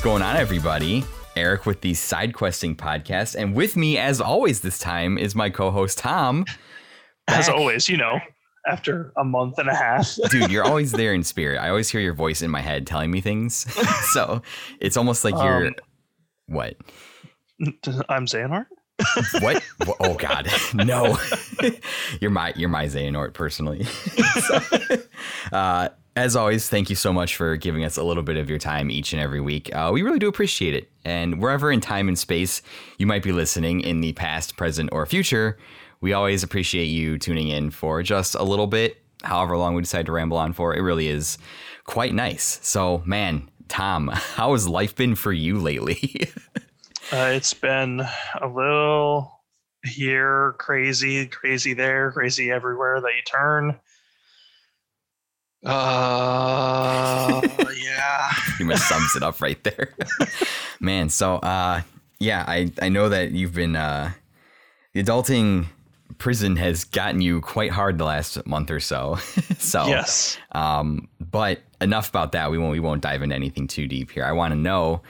Is going on, everybody? Eric with the Side Questing Podcast. And with me, as always, this time is my co host, Tom. As always, you know, after a month and a half. Dude, you're always there in spirit. I always hear your voice in my head telling me things. so it's almost like you're. Um, what? I'm Xehanort. What? Oh God, no! you're my you're my Xehanort personally. So, uh, as always, thank you so much for giving us a little bit of your time each and every week. Uh, we really do appreciate it. And wherever in time and space you might be listening, in the past, present, or future, we always appreciate you tuning in for just a little bit, however long we decide to ramble on for. It really is quite nice. So, man, Tom, how has life been for you lately? Uh, it's been a little here, crazy, crazy there, crazy everywhere that you turn. Uh, yeah. pretty much sums it up right there. Man, so uh yeah, I I know that you've been uh the adulting prison has gotten you quite hard the last month or so. so Yes. um but enough about that. We won't we won't dive into anything too deep here. I want to know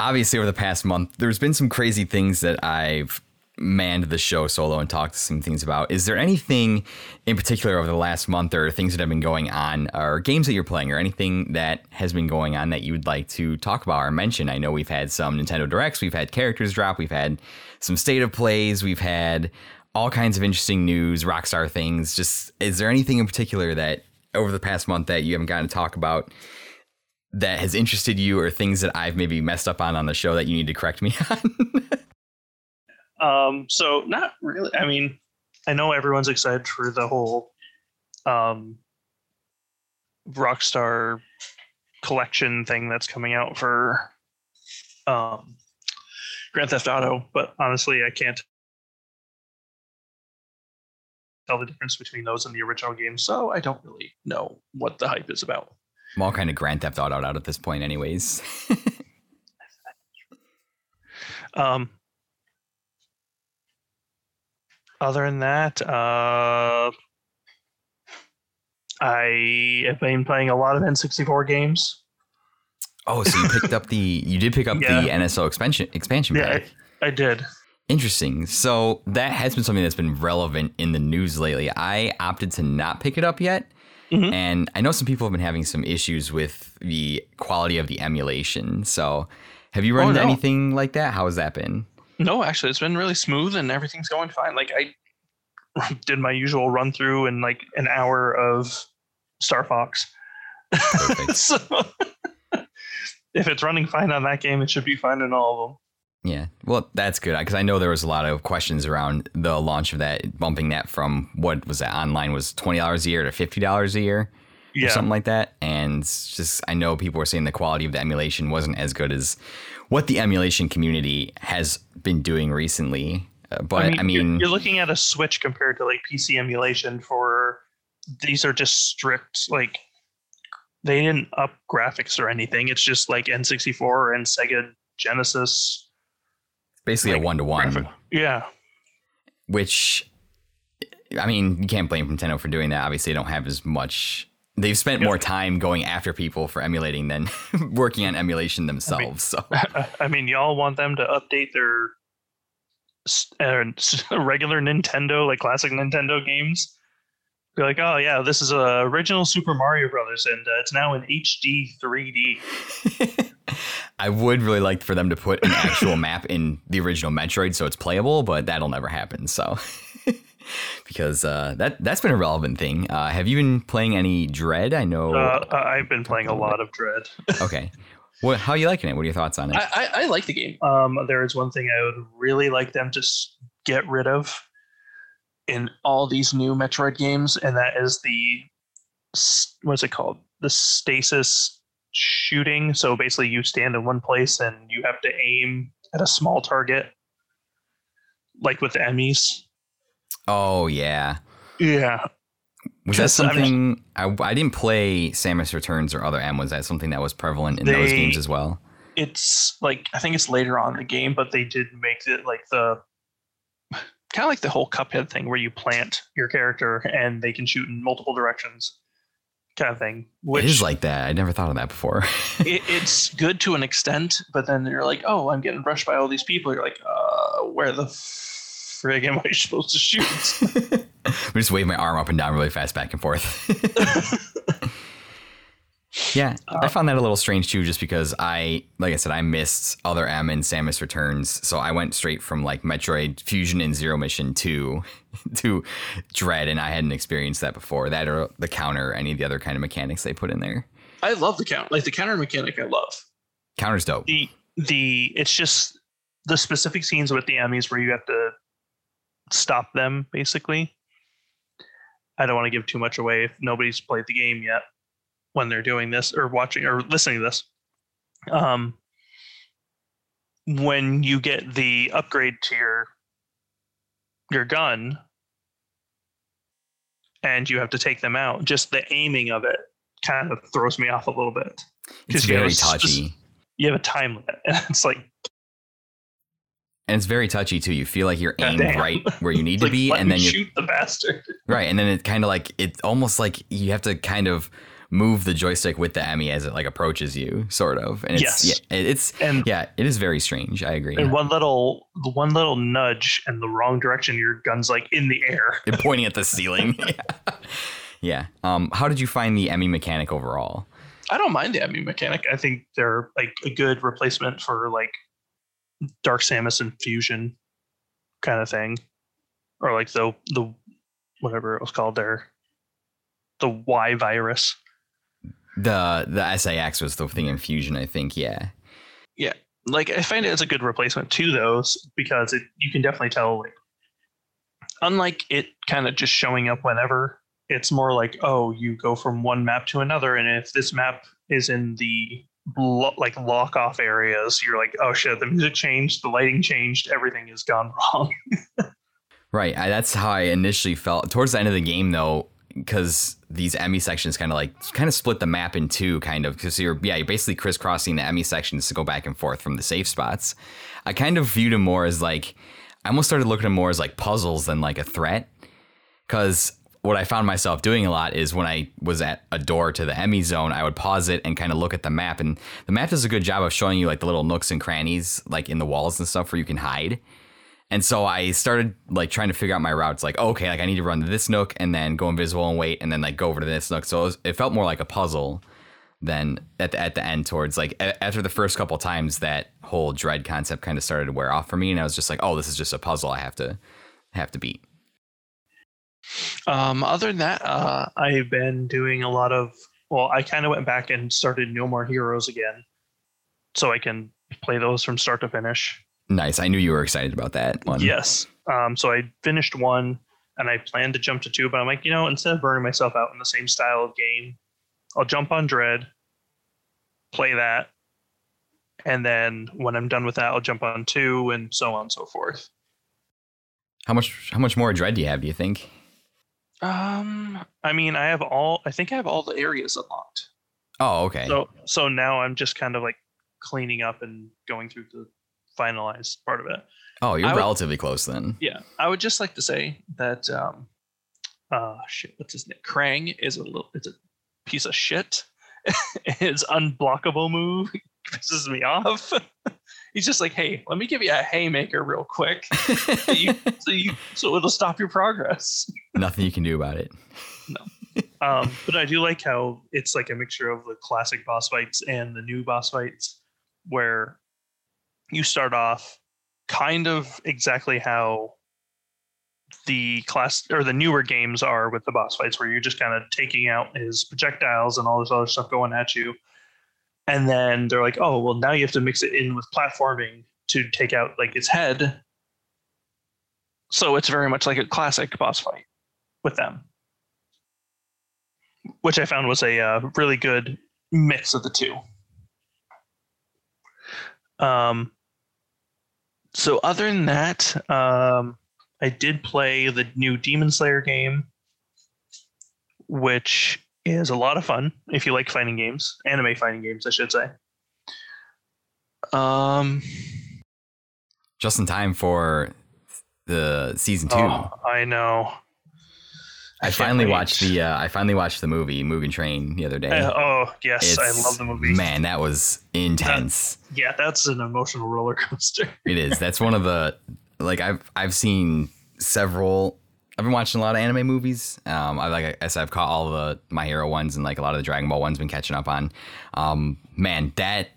obviously over the past month there's been some crazy things that I've manned the show solo and talked to some things about. Is there anything in particular over the last month or things that have been going on or games that you're playing or anything that has been going on that you would like to talk about or mention? I know we've had some Nintendo Directs, we've had characters drop, we've had some state of plays, we've had all kinds of interesting news, Rockstar things. Just is there anything in particular that over the past month that you haven't gotten to talk about that has interested you or things that I've maybe messed up on on the show that you need to correct me on? Um, so not really. I mean, I know everyone's excited for the whole um, Rockstar collection thing that's coming out for um, Grand Theft Auto, but honestly, I can't tell the difference between those and the original game, so I don't really know what the hype is about. I'm all kind of Grand Theft Auto out at this point, anyways. Um, other than that, uh, I have been playing a lot of N64 games. oh, so you picked up the you did pick up the Yeah. NSO expansion expansion Yeah, pack. I did. Interesting. So that has been something that's been relevant in the news lately. I opted to not pick it up yet. Mhm. And I know some people have been having some issues with the quality of the emulation. So have you run Oh, into no. anything like that? How has that been? No, actually, it's been really smooth and everything's going fine. Like I did my usual run through in like an hour of Star Fox. Perfect. so if it's running fine on that game, it should be fine in all of them. Yeah, well, that's good because I know there was a lot of questions around the launch of that, bumping that from what was that online was twenty dollars a year to fifty dollars a year, or something like that. And just I know people were saying the quality of the emulation wasn't as good as what the emulation community has been doing recently. Uh, but I mean, you're, you're looking at a Switch compared to like PC emulation for these are just strict like they didn't up graphics or anything. It's just like N64 and Sega Genesis. basically like, a one to one. Yeah, which I mean, you can't blame Nintendo for doing that. Obviously, they don't have as much. They've spent Yeah. more time going after people for emulating than working on emulation themselves. so I mean, y'all want them to update their uh, regular Nintendo, like classic Nintendo games. Be like, oh yeah, this is a original Super Mario Brothers, and uh, it's now in HD 3D. I would really like for them to put an actual map in the original Metroid so it's playable, but that'll never happen. So, because uh, that that's been a relevant thing. Uh, have you been playing any Dread? I know. Uh, I- I've been playing a lot of Dread. okay. What? How are you liking it? What are your thoughts on it? I, I, I like the game. Um, there is one thing I would really like them to get rid of in all these new Metroid games, and that is the what's it called? The stasis shooting. So basically, you stand in one place and you have to aim at a small target, like with the EMMIs. Oh yeah. Yeah, Was that Because, I something I, I didn't play Samus Returns or other M? Was that something that was prevalent in those games as well? it's like I think it's later on in the game, but they did make it like the kind of like the whole Cuphead thing where you plant your character and they can shoot in multiple directions. kind of thing. Which it is like that. I never thought of that before. it, it's good to an extent, but then you're like, oh, I'm getting brushed by all these people. You're like, uh, where the frig am I supposed to shoot? I just wave my arm up and down really fast, back and forth. yeah, I found that a little strange too, just because I, like I said, I missed Other M and Samus Returns, so I went straight from like Metroid Fusion and Zero Mission to to Dread, and I hadn't experienced that before. That or the counter, any of the other kind of mechanics they put in there. I love the counter, like the counter mechanic. I love counter's dope. The the it's just the specific scenes with the EMMIs where you have to stop them basically I don't want to give too much away if nobody's played the game yet when they're doing this or watching or listening to this. Um, when you get the upgrade to your your gun and you have to take them out, just the aiming of it kind of throws me off a little bit. It's very touchy. You have a time limit, and it's like and it's very touchy too. You feel like you're aimed right where you need to like, be, and then you shoot the bastard. Right, and then it kind of like it's almost like you have to kind of move the joystick with the EMMI as it like approaches you, sort of. And it's yes. yeah, it's and yeah, it is very strange. I agree. And one little one little nudge in the wrong direction, your gun's like in the air, and pointing at the ceiling. yeah. yeah. Um, how did you find the EMMI mechanic overall? I don't mind the EMMI mechanic. I think they're like a good replacement for like Dark Samus in Fusion kind of thing, or like the the whatever it was called there, the Y virus. The the SA-X was the thing in Fusion, I think. Yeah. Yeah, like I find it as a good replacement to those because it you can definitely tell like unlike it kind of just showing up whenever it's more like oh you go from one map to another and if this map is in the lo- like lock off areas, you're like, oh shit, the music changed, the lighting changed, everything has gone wrong. right. I, that's how I initially felt. Towards the end of the game, though, because these EMMI sections kind of like kind of split the map in two, kind of. Because you're yeah, you're basically crisscrossing the EMMI sections to go back and forth from the safe spots. I kind of viewed them more as like I almost started looking at them more as like puzzles than like a threat. Because what I found myself doing a lot is when I was at a door to the EMMI zone, I would pause it and kind of look at the map. And the map does a good job of showing you like the little nooks and crannies, like in the walls and stuff where you can hide. And so I started like trying to figure out my routes. Like, okay, like I need to run to this nook and then go invisible and wait, and then like go over to this nook. So it, was, it felt more like a puzzle than at the, at the end. Towards like a, after the first couple times, that whole dread concept kind of started to wear off for me, and I was just like, oh, this is just a puzzle I have to have to beat. Um, other than that, uh, I've been doing a lot of. Well, I kind of went back and started No More Heroes again, so I can play those from start to finish. Nice. I knew you were excited about that one. Yes. Um, so I finished one, and I planned to jump to two, but I'm like, you know, instead of burning myself out in the same style of game, I'll jump on Dread, play that, and then when I'm done with that, I'll jump on two, and so on and so forth. How much? How much more Dread do you have? Do you think? Um, I mean, I have all. I think I have all the areas unlocked. Oh, okay. So, so now I'm just kind of like cleaning up and going through the finalized part of it. Oh, you're relatively close then. Yeah, I would just like to say that. Um, uh, shit. What's his name? Krang is a little. It's a piece of shit. his unblockable move pisses me off. He's just like, hey, let me give you a haymaker real quick, so, you, so, you, so it'll stop your progress. Nothing you can do about it. No. Um, but I do like how it's like a mixture of the classic boss fights and the new boss fights, where you start off kind of exactly how the class or the newer games are with the boss fights, where you're just kind of taking out his projectiles and all this other stuff going at you and then they're like, oh, well, now you have to mix it in with platforming to take out like its head. So it's very much like a classic boss fight with them, which I found was a uh, really good mix of the two. Um, so other than that, um, I did play the new Demon Slayer game, which is a lot of fun if you like fighting games, anime fighting games, I should say. Um, just in time for the season two. Oh, I know. I, finally watched the uh, I finally watched the movie Mugen Train the other day. Uh, oh yes, it's, I love the movie. Man, that was intense. That, yeah, that's an emotional roller coaster. it is. That's one of the like I've I've seen several. I've been watching a lot of anime movies. Um, I like I said, I've caught all the My Hero ones and like a lot of the Dragon Ball ones. Been catching up on. Um, man, that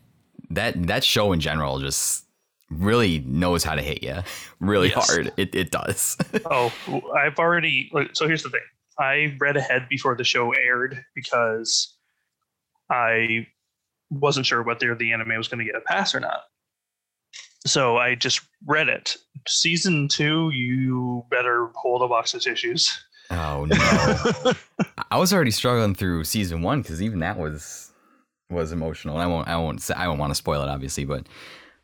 that that show in general just really knows how to hit you really yes. hard. It it does. oh, I've already. So here's the thing. I read ahead before the show aired because I wasn't sure whether the anime was going to get a pass or not. So I just read it. Season two, you better hold a box of tissues. Oh no! I was already struggling through season one because even that was was emotional. I won't. I won't. Say, I won't want to spoil it, obviously, but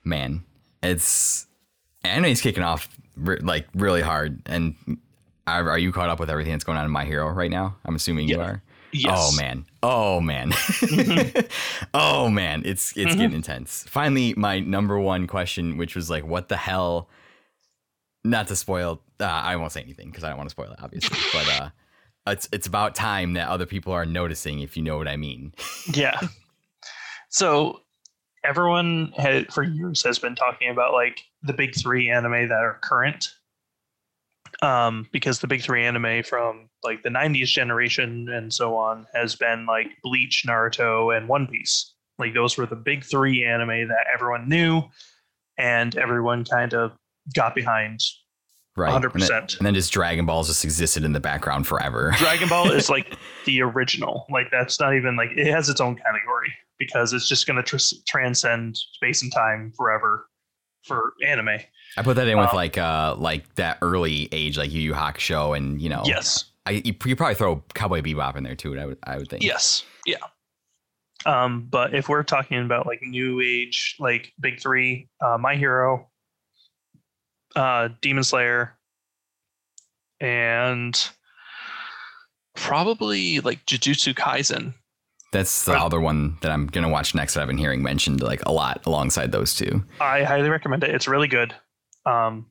man, it's anime's kicking off like really hard. And are, are, you caught up with everything that's going on in My Hero right now? I'm assuming yeah. you are. Yes. Oh man. Oh man. oh man. It's it's mm-hmm. getting intense. Finally, my number one question, which was like, what the hell? Not to spoil. Uh, I won't say anything because I don't want to spoil it, obviously. but uh, it's it's about time that other people are noticing, if you know what I mean. yeah. So everyone had for years has been talking about like the big three anime that are current um, because the big three anime from like the 90s generation and so on has been like bleach naruto and one piece. Like those were the big three anime that everyone knew and everyone kind of got behind. Right. 100% and then, and then just dragon ball just existed in the background forever. Dragon ball is like the original. Like that's not even like it has its own category because it's just going to tr- transcend space and time forever for anime. I put that in um, with like uh like that early age like Yu Yu Hakusho and you know yes I you, you probably throw Cowboy Bebop in there too I would I would think yes yeah um but if we're talking about like new age like big three uh, My Hero uh Demon Slayer and probably like Jujutsu Kaisen that's the other one that I'm gonna watch next that I've been hearing mentioned like a lot alongside those two. I highly recommend it. It's really good. Um,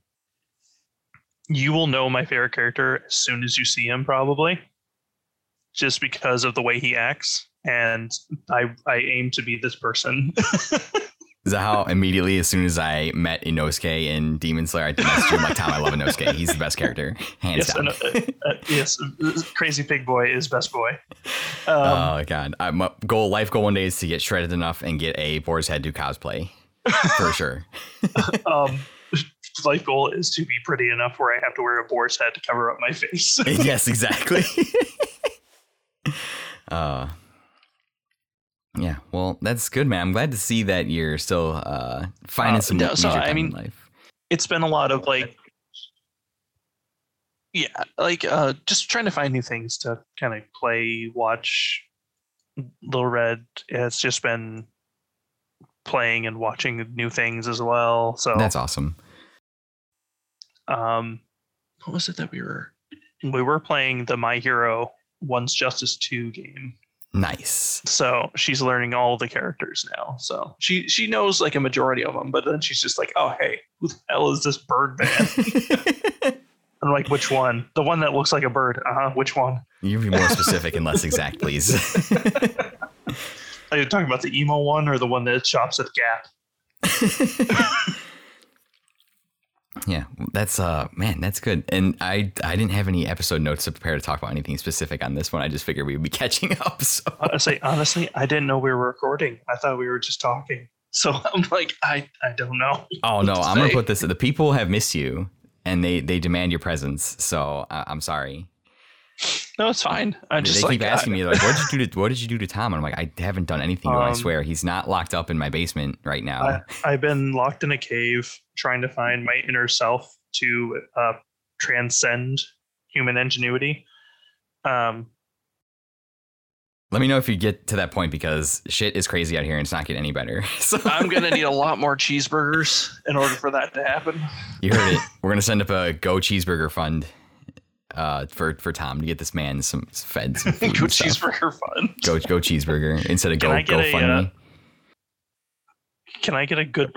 you will know my favorite character as soon as you see him, probably, just because of the way he acts. And I I aim to be this person. Is that how immediately, as soon as I met Inosuke in Demon Slayer, I messaged him like, "Tom, I love Inosuke. He's the best character, hands yes, down." Uh, uh, yes, Crazy Pig Boy is best boy. Um, oh god, I, my goal, life goal one day is to get shredded enough and get a boar's head to cosplay for sure. um, life goal is to be pretty enough where I have to wear a boar's head to cover up my face. yes, exactly. uh yeah, well, that's good, man. I'm glad to see that you're still uh, finding uh, some no, so, I mean, life. It's been a lot of like, yeah, like uh, just trying to find new things to kind of play, watch. Little Red has just been playing and watching new things as well. So that's awesome. Um, what was it that we were? We were playing the My Hero One's Justice Two game Nice. So she's learning all the characters now. So she she knows like a majority of them, but then she's just like, "Oh, hey, who the hell is this bird man?" I'm like, "Which one? The one that looks like a bird? Uh huh. Which one?" You be more specific and less exact, please. Are you talking about the emo one or the one that shops at Gap? Yeah, that's uh man, that's good. And I I didn't have any episode notes to prepare to talk about anything specific on this one. I just figured we would be catching up. So honestly, honestly, I didn't know we were recording. I thought we were just talking. So I'm like, I I don't know. Oh no, I'm gonna put this. The people have missed you, and they they demand your presence. So uh, I'm sorry. No, it's fine. I just they keep like, asking me like, "What did you do to What did you do to Tom?" And I'm like, "I haven't done anything. Um, I swear, he's not locked up in my basement right now. I, I've been locked in a cave trying to find my inner self to uh, transcend human ingenuity. Um, let me know if you get to that point because shit is crazy out here and it's not getting any better. So I'm gonna need a lot more cheeseburgers in order for that to happen. You heard it. We're gonna send up a Go Cheeseburger Fund uh, for for Tom to get this man some fed some food. go Cheeseburger Fund. Go Go Cheeseburger instead of Go Go Fund uh, Can I get a good?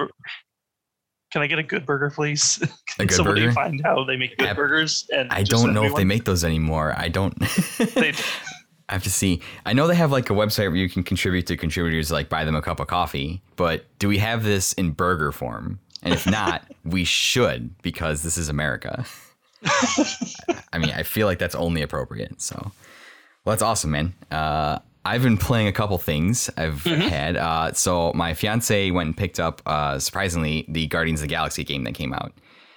Can I get a good burger, please? A Can good somebody burger? find how they make good I- burgers? And I don't know me if they make those anymore. I don't. I have to see. I know they have like a website where you can contribute to contributors, like buy them a cup of coffee. But do we have this in burger form? And if not, we should because this is America. I mean, I feel like that's only appropriate. So, well, that's awesome, man. Uh, I've been playing a couple things I've had. Uh, so my fiance went and picked up, uh, surprisingly, the Guardians of the Galaxy game that came out.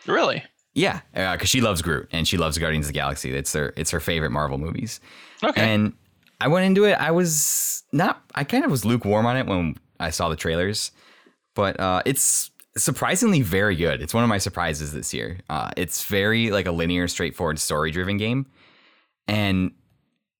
Really? Yeah, because she loves Groot and she loves Guardians of the Galaxy. It's their it's her favorite Marvel movies. Okay. And I went into it. I was not. I kind of was lukewarm on it when I saw the trailers, but uh, it's surprisingly very good. It's one of my surprises this year. Uh, it's very like a linear, straightforward, story driven game. And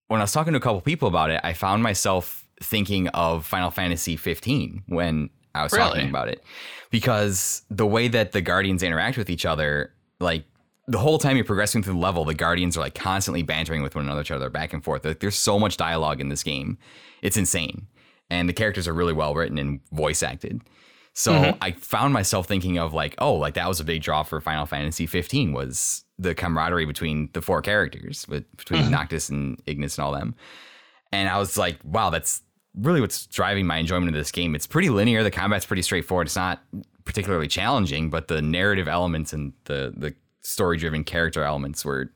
when I was talking to a couple people about it, I found myself thinking of Final Fantasy 15 when I was Really? talking about it, because the way that the Guardians interact with each other, like the whole time you're progressing through the level, the Guardians are like constantly bantering with one another, each other back and forth. Like, there's so much dialogue in this game, it's insane, and the characters are really well written and voice acted. So Mhm. I found myself thinking of like, oh, like that was a big draw for Final Fantasy 15 was the camaraderie between the four characters, with between Mhm. Noctis and Ignis and all them. And I was like, wow, that's really what's driving my enjoyment of this game. It's pretty linear. The combat's pretty straightforward. It's not particularly challenging, but the narrative elements and the the story driven character elements were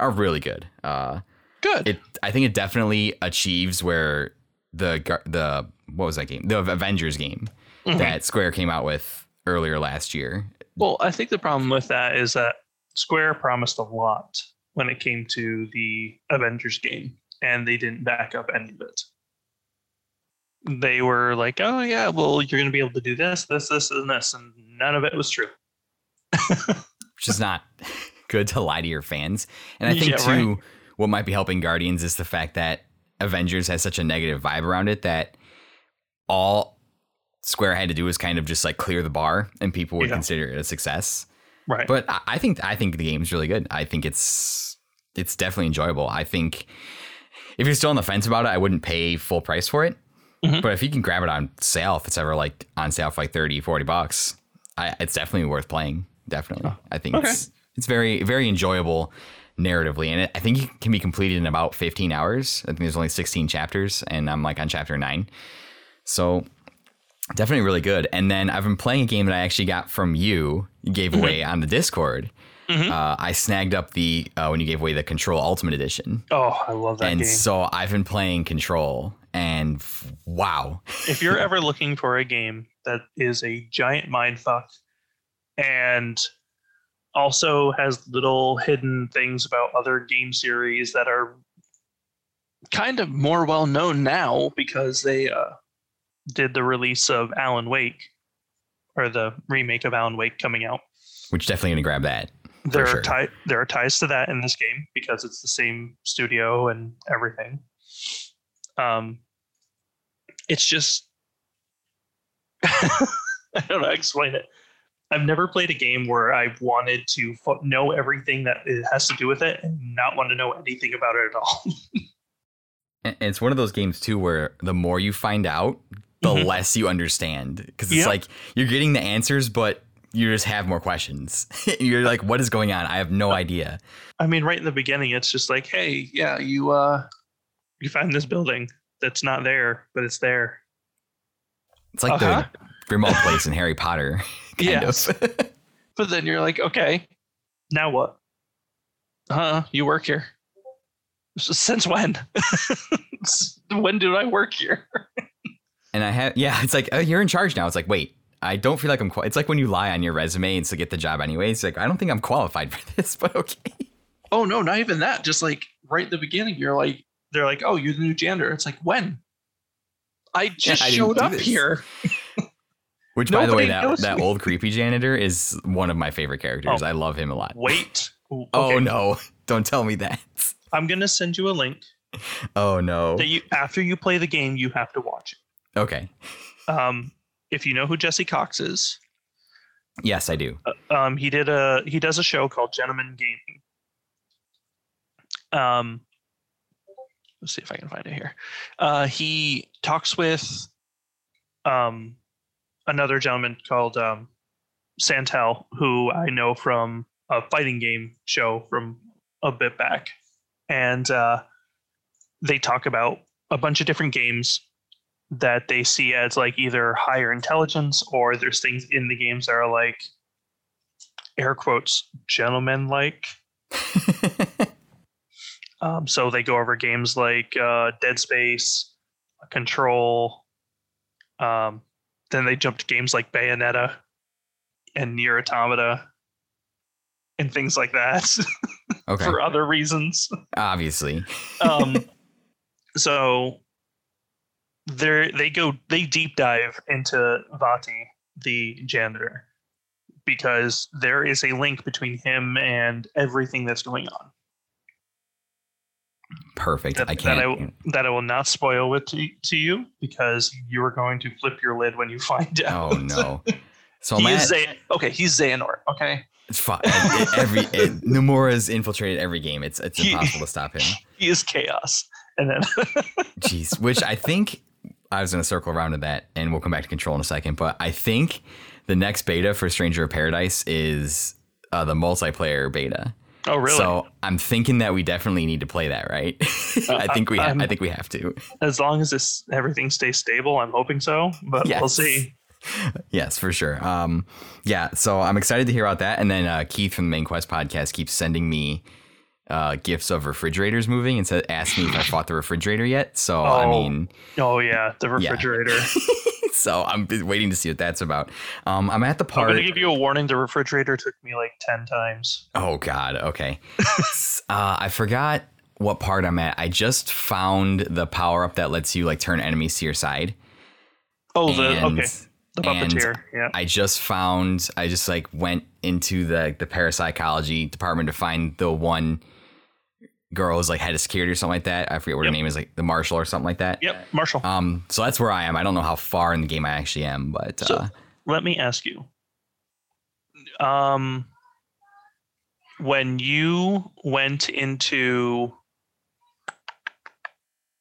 are really good. Uh, Good. it I think it definitely achieves where the the what was that game? The Avengers game Mhm. that Square came out with earlier last year. Well, I think the problem with that is that Square promised a lot when it came to the Avengers game, and they didn't back up any of it. They were like, "Oh yeah, well, you're going to be able to do this, this, this, and this," and none of it was true. which is not good to lie to your fans. And I think Yeah, too, right. what might be helping Guardians is the fact that Avengers has such a negative vibe around it that all Square had to do was kind of just like clear the bar, and people would Yeah. consider it a success. Right. But I, think I think the game's really good. I think it's it's definitely enjoyable. I think if you're still on the fence about it, I wouldn't pay full price for it. Mhm. But if you can grab it on sale, if it's ever like on sale for like 30, 40 bucks, I, it's definitely worth playing. Definitely. I think okay. it's it's very very enjoyable narratively and it, I think it can be completed in about 15 hours. I think there's only 16 chapters and I'm like on chapter 9. So definitely really good. And then I've been playing a game that I actually got from you, you gave away on the Discord. Mhm. Uh, I snagged up the uh, when you gave away the Control Ultimate Edition, oh, I love that and game. so I've been playing Control, and f- wow, if you're ever looking for a game that is a giant mindfuck and also has little hidden things about other game series that are kind of more well known now because they uh, did the release of Alan Wake or the remake of Alan Wake coming out. which definitely gonna grab that. There sure. are there are ties to that in this game because it's the same studio and everything. Um, it's just I don't know how to explain it. I've never played a game where I've wanted to fo- know everything that it has to do with it and not want to know anything about it at all. And it's one of those games too where the more you find out, the Mhm. less you understand because it's Yep. like you're getting the answers, but you just have more questions. you're like, what is going on? I have no idea. I mean, right in the beginning, it's just like, hey, yeah, you uh, you find this building that's not there, but it's there. It's like Uh-huh. the Grimmauld place in Harry Potter, kind Yes. of. But then you're like, okay, now what? Huh? You work here? Since when? when did I work here? And I have, yeah, it's like oh, you're in charge now. It's like, wait, I don't feel like I'm. Qual- it's like when you lie on your resume and to get the job anyways. Like I don't think I'm qualified for this, but okay. Oh no, not even that. Just like right at the beginning, you're like, they're like, oh, you're the new janitor. It's like when? I just I showed up this. here. Which, by the way, that that me. old creepy janitor is one of my favorite characters. Oh. I love him a lot. Wait. Ooh, Oh, oh no! Don't tell me that. I'm gonna send you a link Oh no. that you after you play the game, you have to watch it. Okay. Um, if you know who Jesse Cox is, Yes, I do. uh, um, he did a he does a show called Gentleman Gaming. Um, let's see if I can find it here. Uh, he talks with um, another gentleman called um, Santel, who I know from a fighting game show from a bit back, and uh, they talk about a bunch of different games that they see as like either higher intelligence or there's things in the games that are like air quotes gentleman like um, so they go over games like uh, dead space control um, then they jump to games like bayonetta and NieR Automata and things like that Okay. for other reasons Obviously. um, so they they go they deep dive into Vati, the janitor, because there is a link between him and everything that's going on. Perfect. That, I can't. that I that I will not spoil with to, to you because you are going to flip your lid when you find oh, out. oh no. So he is at, Zay- okay. He's Xehanort. Okay, it's fine. every it, Nomura's infiltrated every game. It's it's He- impossible to stop him. he is chaos. And then Jeez, which I think I was going to circle around to that, and we'll come back to control in a second. But I think the next beta for Stranger of Paradise is uh, the multiplayer beta. oh really? So I'm thinking that we definitely need to play that, right? I think we ha- I'm- think we have to. as long as this everything stays stable, I'm hoping so. But we'll see. Yes, for sure. Um, yeah, so I'm excited to hear about that. And then uh, Keith from the Main Quest podcast keeps sending me uh, gifts of refrigerators moving and said, ask me if I fought the refrigerator yet. So I Oh. mean, Oh yeah, the Yeah. refrigerator. so I'm waiting to see what that's about. Um, I'm at the I'm gonna give you a warning. The refrigerator took me like ten times. Oh God. Okay. Uh, I forgot what part I'm at. I just found the power up that lets you like turn enemies to your side. Oh, the okay, the and puppeteer. Yeah. I just found. I just like went into the the parapsychology department to find the one girl who's like head of security or something like that. I forget what her name is, like the marshal or something like that. Yep, Marshall. Um. So that's where I am. I don't know how far in the game I actually am, but So- uh, Let me ask you. Um, when you went into,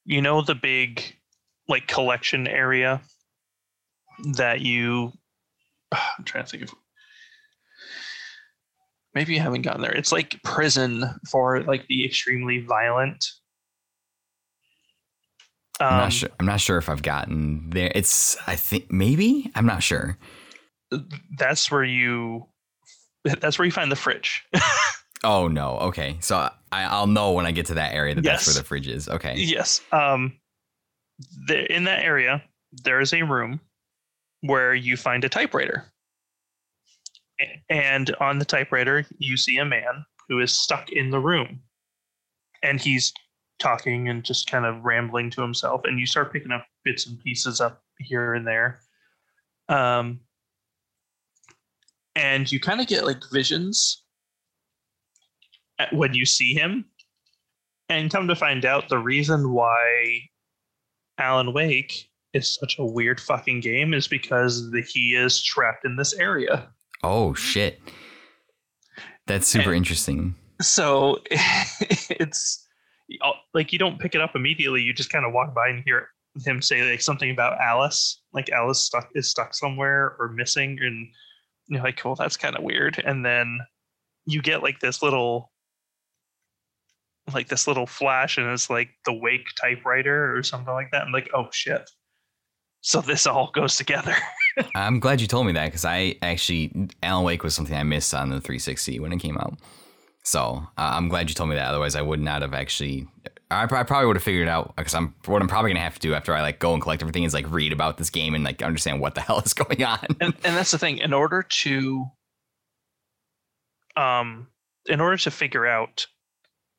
you know, the big like collection area that you, I'm trying to think of. Maybe you haven't gotten there. It's like prison for like the extremely violent. I'm Um, not sure. I'm not sure if I've gotten there. It's. I think maybe. I'm not sure. that's where you that's where you find the fridge Oh no. Okay. So I, I'll know when I get to that area that that's where the fridge is. Okay. yes um the, in that area there is a room where you find a typewriter and on the typewriter you see a man who is stuck in the room. And he's talking and just kind of rambling to himself and you start picking up bits and pieces up here and there. Um and you kind of get like visions when you see him. And come to find out the reason why alan wake is such a weird fucking game is because the, he is trapped in this area Oh shit. That's super interesting. so it's oh, like you don't pick it up immediately you just kind of walk by and hear him say like something about alice like alice stuck is stuck somewhere or missing and you're like well that's kind of weird and then you get like this little like this little flash and it's like the wake typewriter or something like that and like oh shit so this all goes together I'm glad you told me that because I actually Alan Wake was something I missed on the 360 when it came out. So uh, I'm glad you told me that. Otherwise, I would not have actually. I, I probably would have figured it out because I'm what I'm probably gonna have to do after I like go and collect everything is like read about this game and like understand what the hell is going on. and and that's the thing in order to um in order to figure out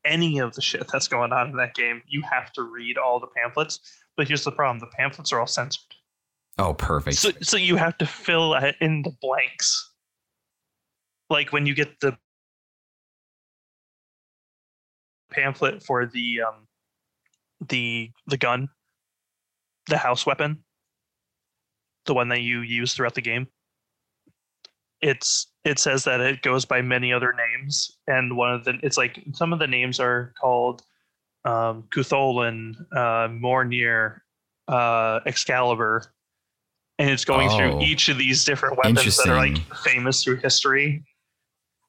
any of the shit that's going on in that game you have to read all the pamphlets but here's the problem the pamphlets are all censored oh, perfect. so so you have to fill in the blanks like when you get the pamphlet for the um the the gun the house weapon the one that you use throughout the game it's it says that it goes by many other names and one of the it's like some of the names are called um Cutholan, uh Mjolnir, uh Excalibur and it's going Oh. through each of these different weapons that are like famous through history.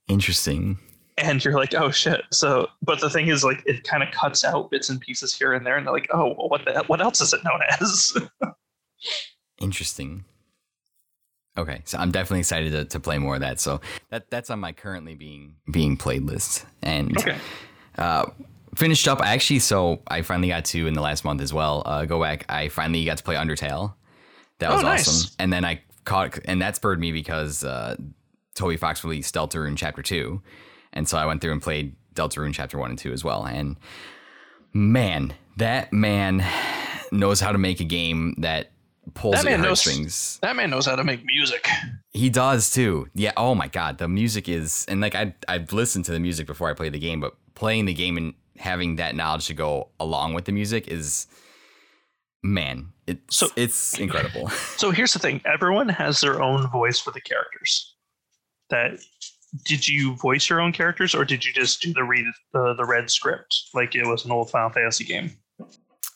Interesting. And you're like, oh shit. So, but the thing is, like, it kind of cuts out bits and pieces here and there, and they're like, oh, well, what the what else is it known as? Interesting. Okay, so I'm definitely excited to, to play more of that. So that that's on my currently being being played list. And okay. uh, finished up. I actually, so I finally got to in the last month as well. Uh, go back. I finally got to play Undertale. That Oh, was nice. awesome. And then I caught, and that spurred me because uh, Toby Fox released Deltarune Chapter Two, and so I went through and played Deltarune Chapter One and Two as well. And man, that man knows how to make a game that pulls That man knows- heartstrings. That man knows how to make music. He does too. Yeah. Oh my god, the music is and like I I've listened to the music before I played the game, but playing the game and having that knowledge to go along with the music is man, it's So- it's incredible. So here's the thing: everyone has their own voice for the characters. That did you voice your own characters, or did you just do the read the the red script like it was an old Final Fantasy game?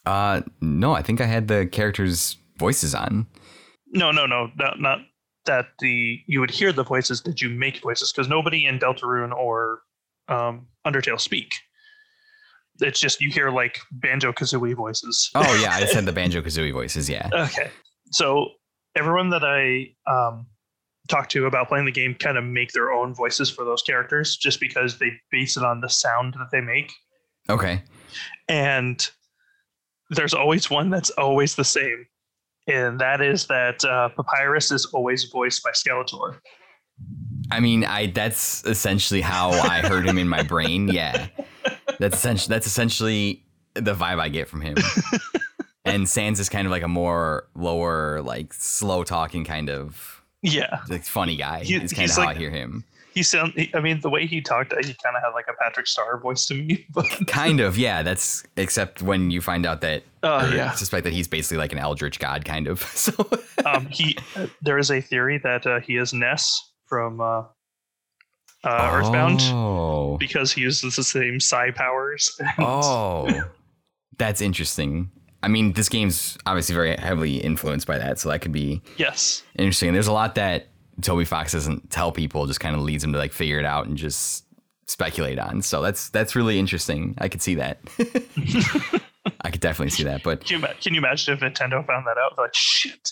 uh no, I think I had the characters' voices on. No, no, no, not not that the you would hear the voices. Did you make voices? Because nobody in Deltarune or um, Undertale speak. It's just you hear like Banjo Kazooie voices. Oh yeah, I said the Banjo Kazooie voices, yeah. Okay. So everyone that I um, talk to about playing the game kind of make their own voices for those characters just because they base it on the sound that they make. Okay. And there's always one that's always the same. And that is that uh, Papyrus is always voiced by Skeletor. I mean, I that's essentially how I heard him in my brain. Yeah, that's essentially that's essentially the vibe I get from him. and Sans is kind of like a more lower, like slow talking kind of Yeah. like funny guy. He- it's kind of how like- I hear him. He sound he, I mean the way he talked he kind of had like a Patrick Star voice to me. But Kind of, yeah. That's except when you find out that or yeah. suspect that he's basically like an eldritch god, kind of. So um, he there is a theory that uh, he is Ness from uh, uh, Earthbound Oh, because he uses the same psi powers. oh, that's interesting. I mean, this game's obviously very heavily influenced by that, so that could be yes. interesting. There's a lot that Toby Fox doesn't tell people, just kind of leads them to like figure it out and just speculate on. So that's that's really interesting. I could see that. I could definitely see that. But Can you, can you imagine if Nintendo found that out? Like, shit,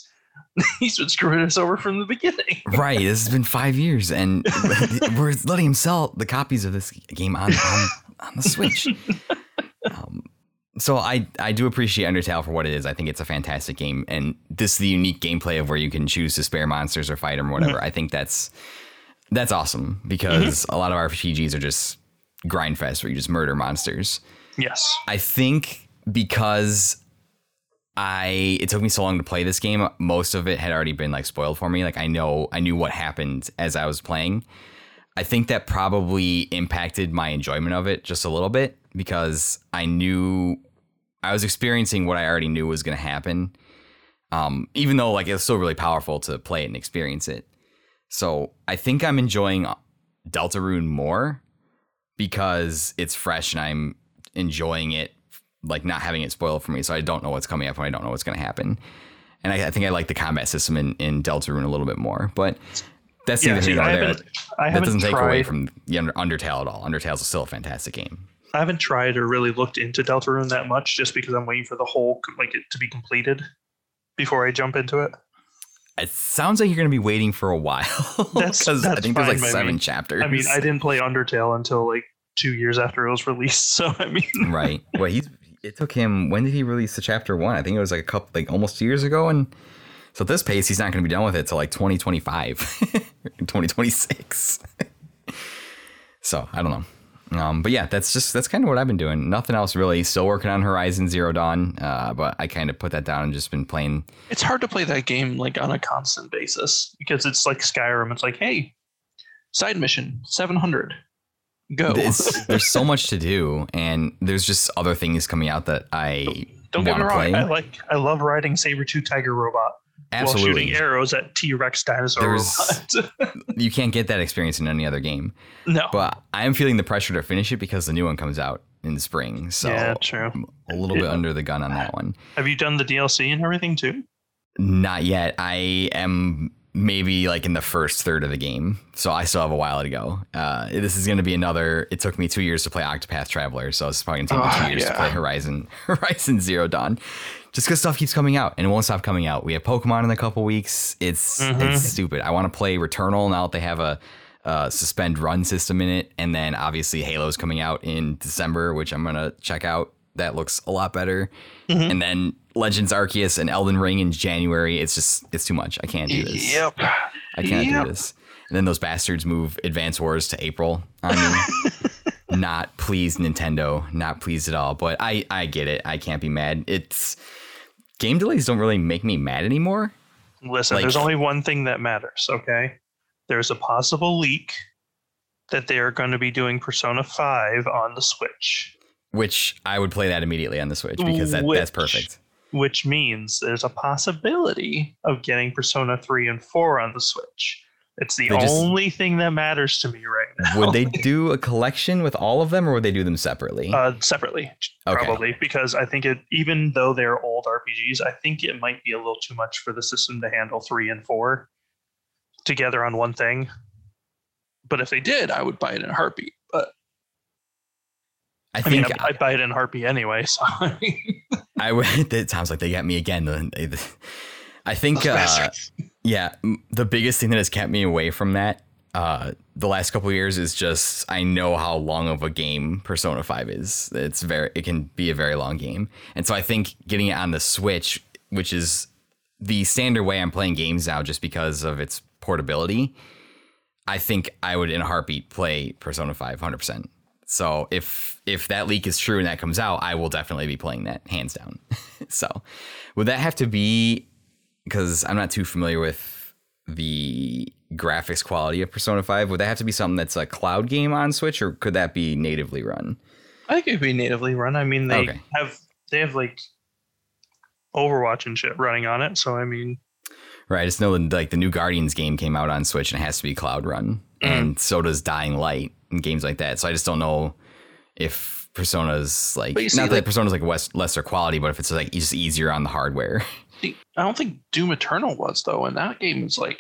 he's been screwing us over from the beginning. right, this has been five years, and we're letting him sell the copies of this game on on, on the Switch. Um, so I I do appreciate Undertale for what it is. I think it's a fantastic game, and this is the unique gameplay of where you can choose to spare monsters or fight them or whatever. I think that's that's awesome because a lot of RPGs are just grind fest where you just murder monsters. Yes. I think because I it took me so long to play this game, most of it had already been like spoiled for me. Like I know I knew what happened as I was playing. I think that probably impacted my enjoyment of it just a little bit because I knew I was experiencing what I already knew was going to happen. Um, even though like it was still really powerful to play it and experience it. So I think I'm enjoying Deltarune more because it's fresh and I'm enjoying it, like not having it spoiled for me. So I don't know what's coming up and I don't know what's going to happen. And I, I think I like the combat system in, in Deltarune a little bit more, but that's Yeah, neither see, here nor I there. haven't, I That doesn't take away from Undertale at all. Undertale's is still a fantastic game. I haven't tried or really looked into Deltarune that much, just because I'm waiting for the whole like it to be completed before I jump into it. It sounds like you're going to be waiting for a while That's- because I that's think there's like seven me. chapters. I mean, I didn't play Undertale until like two years after it was released, so I mean, right. Well, he's it took him. When did he release the chapter one? I think it was like a couple, like almost years ago. And so at this pace, he's not going to be done with it till like 2025, 2026. so I don't know. Um, but yeah, that's just that's kind of what I've been doing. Nothing else really. Still working on Horizon Zero Dawn, uh, but I kind of put that down and just been playing. it's hard to play that game like on a constant basis because it's like Skyrim. It's like, hey, side mission, seven hundred, go. It's, there's so much to do, and there's just other things coming out that I Don't get me wanna wrong. play. I like, I love riding saber tooth tiger robot while shooting arrows at T Rex dinosaur robot. you can't get that experience in any other game. no, But I am feeling the pressure to finish it because the new one comes out in the spring. So yeah, true. I'm a little bit under the gun on that one. Have you done the DLC and everything too? Not yet. I am maybe like in the first third of the game, so I still have a while to go. Uh, this is going to be another. It took me two years to play Octopath Traveler, so it's probably going to take me Oh, two years to play Horizon Horizon Zero Dawn. Just because stuff keeps coming out and it won't stop coming out. We have Pokemon in a couple weeks. It's Mhm. it's stupid. I want to play Returnal now that they have a uh, suspend run system in it, and then obviously Halo's coming out in December, which I'm gonna check out. That looks a lot better. Mhm. And then Legends Arceus and Elden Ring in January. It's just it's too much. I can't do this. Yep. I can't Yep. do this. And then those bastards move Advance Wars to April. I mean, not pleased, Nintendo. Not pleased at all. But I I get it. I can't be mad. It's game delays don't really make me mad anymore. Listen, Like- there's only one thing that matters, okay? There's a possible leak that they are going to be doing Persona 5 on the Switch, Which I would play that immediately on the Switch because that, that's perfect. which means there's a possibility of getting Persona 3 and 4 on the Switch. It's the just- only thing that matters to me right now. Would they do a collection with all of them, or would they do them separately? Uh, separately, Okay. probably, because I think it, even though they're old RPGs, I think it might be a little too much for the system to handle three and four together on one thing. But if they did, I would buy it in a heartbeat. But I I mean, think I'd buy it in a heartbeat anyway. So I would. It sounds like they got me again. The- I think, uh, yeah, the biggest thing that has kept me away from that uh, the last couple of years is just I know how long of a game Persona Five is. It's very, it can be a very long game, and so I think getting it on the Switch, which is the standard way I'm playing games now, just because of its portability. I think I would in a heartbeat play Persona 5 100%. So if if that leak is true and that comes out, I will definitely be playing that hands down. so would that have to be because I'm not too familiar with the graphics quality of Persona 5, would that have to be something that's a cloud game on Switch or could that be natively run? I think it'd be natively run. I mean, they Okay. have they have like Overwatch and shit running on it. So I mean, Right, I just know that like the new Guardians game came out on Switch and it has to be cloud run. Mm. and so does Dying Light and games like that. So I just don't know if Persona's like see, not that like- Persona's like lesser quality, but if it's like just easier on the hardware. I don't think Doom Eternal was though, and that game is like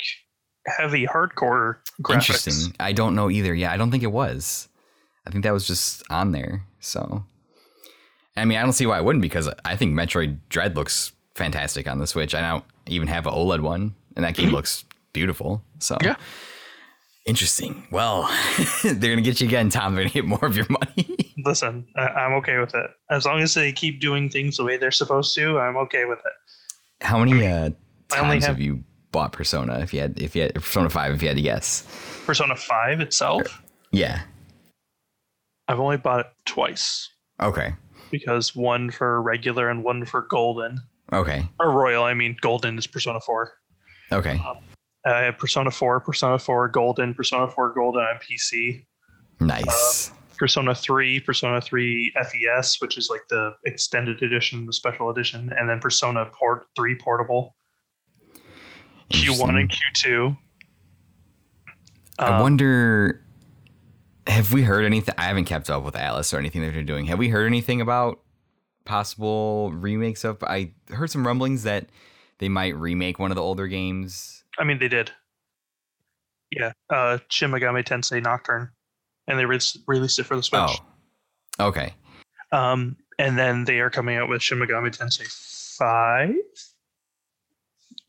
heavy hardcore graphics. Interesting. I don't know either. Yeah, I don't think it was. I think that was just on there. So, I mean, I don't see why it wouldn't because I think Metroid Dread looks fantastic on the Switch. I don't even have an OLED one, and that game mm-hmm. looks beautiful. So, Yeah. Interesting. Well, they're gonna get you again, Tom. They're gonna get more of your money. Listen, I, I'm okay with it as long as they keep doing things the way they're supposed to. I'm okay with it. How many uh, I times have- have you bought Persona? If you had, if you had Persona Five, if you had to guess. Persona Five itself, Yeah. I've only bought it twice Okay. because one for regular and one for golden Okay. or royal. I mean, golden is Persona Four. Okay. I have Persona 4, Persona 4 Golden, Persona 4 Golden on PC, Nice. Persona 3, Persona 3 FES, which is like the extended edition, the special edition, and then Persona Port 3 Portable, Q1 and Q2. I Um, wonder. Have we heard anything? I haven't kept up with Atlus or anything that they're doing. Have we heard anything about possible remakes of? I heard some rumblings that they might remake one of the older games. I mean, they did. Yeah, uh, Shin Megami Tensei Nocturne, and they re- released it for the Switch. Oh, okay. Um, and then they are coming out with Shin Megami Tensei 5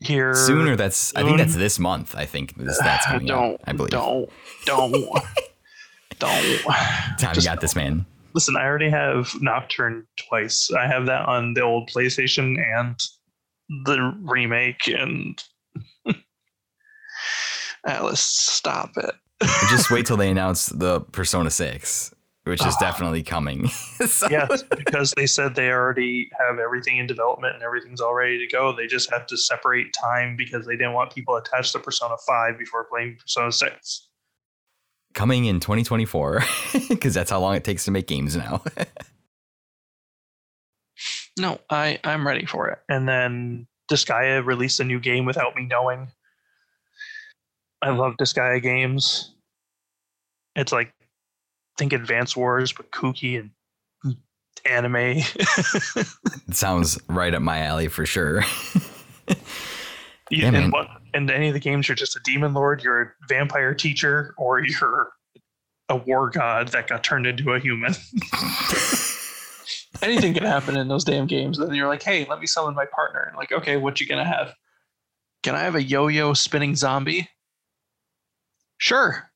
here Sooner. That's. I think that's this month. I think this, that's coming don't, out. I believe. Don't, don't, don't. You Just- got this, man. Listen, I already have Nocturne twice. I have that on the old PlayStation and the remake. And Atlus, stop it. Just wait till they announce the Persona Six, which is Ah. definitely coming. So- yes, because they said they already have everything in development and everything's all ready to go. They just have to separate time because they didn't want people attached to Persona 5 before playing Persona 6. coming in 2024 because that's how long it takes to make games now. No, I I'm ready for it. And then Disgaea released a new game without me knowing. I love Disgaea games. It's like think Advance Wars but kooky and anime. it sounds right up my alley for sure. Yeah, man. in, what, in any of the games, you're just a demon lord, you're a vampire teacher, or you're a war god that got turned into a human. Anything can happen in those damn games. And then you're like, hey, let me summon my partner. And like, okay, what you gonna have? Can I have a yo-yo spinning zombie? Sure.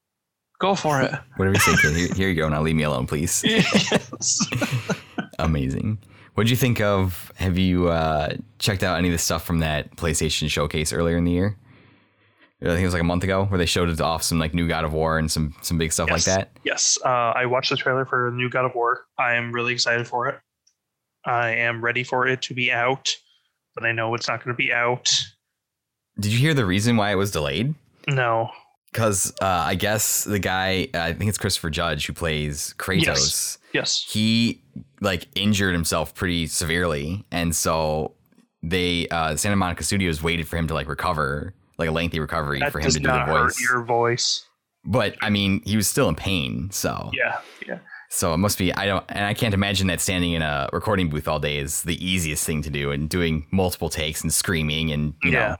Go for it. Whatever you say. Here, here you go. Now leave me alone, please. yes. Amazing. What did you think of? Have you uh, checked out any of the stuff from that PlayStation showcase earlier in the year? I think it was like a month ago, where they showed it off some like new God of War and some some big stuff like that. Yes, uh, I watched the trailer for the new God of War. I am really excited for it. I am ready for it to be out, but I know it's not going to be out. Did you hear the reason why it was delayed? No. Because uh, I guess the guy, I think it's Christopher Judge who plays Kratos. Yes. Yes. He like injured himself pretty severely, and so they uh, Santa Monica Studios waited for him to like recover, like a lengthy recovery That for him to do the voice. your voice. But I mean, he was still in pain, so Yeah. Yeah. so it must be. I don't, and I can't imagine that standing in a recording booth all day is the easiest thing to do, and doing multiple takes and screaming and you Yeah. know,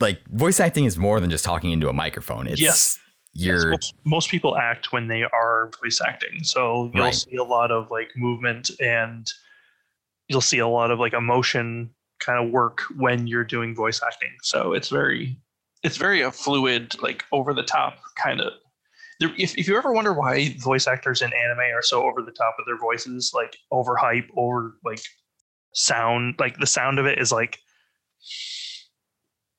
like voice acting is more than just talking into a microphone. It's Yes. you're Most, most people act when they are voice acting, so you'll Right. see a lot of like movement and you'll see a lot of like emotion kind of work when you're doing voice acting. So it's very, it's very a fluid, like over the top kind of. If, if you ever wonder why voice actors in anime are so over the top of their voices, like over hype, over like sound, like the sound of it is like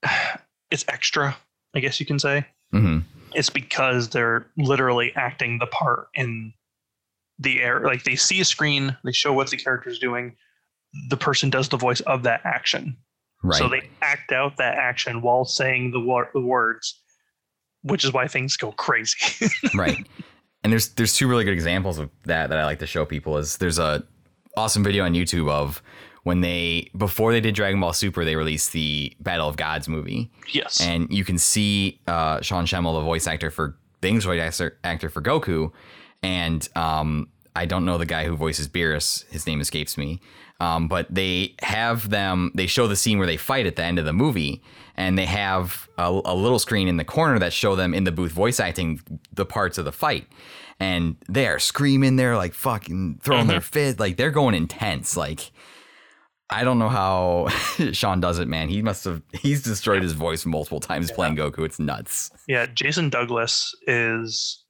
it's extra, I guess you can say mhm. it's because they're literally acting the part in the air. Like they see a screen, they show what the character's doing, the person does the voice of that action. right. So they act out that action while saying the, wor- the words, which is why things go crazy. right and there's there's two really good examples of that that i like to show people is there's a awesome video on youtube of when they before they did dragon ball super they released the battle of gods movie. Yes. and you can see uh, sean schemmel the voice actor for the english voice actor, for goku. And um, i don't know the guy who voices beerus. His name escapes me. Um, but they have them they show the scene where they fight at the end of the movie. And they have a, a little screen in the corner that show them in the booth voice acting the parts of the fight. And they are screaming they're like fucking throwing their fit like they're going intense like I don't know how Sean does it, man. He must have he's destroyed his voice multiple times playing Goku. It's nuts. yeah. Jason Douglas is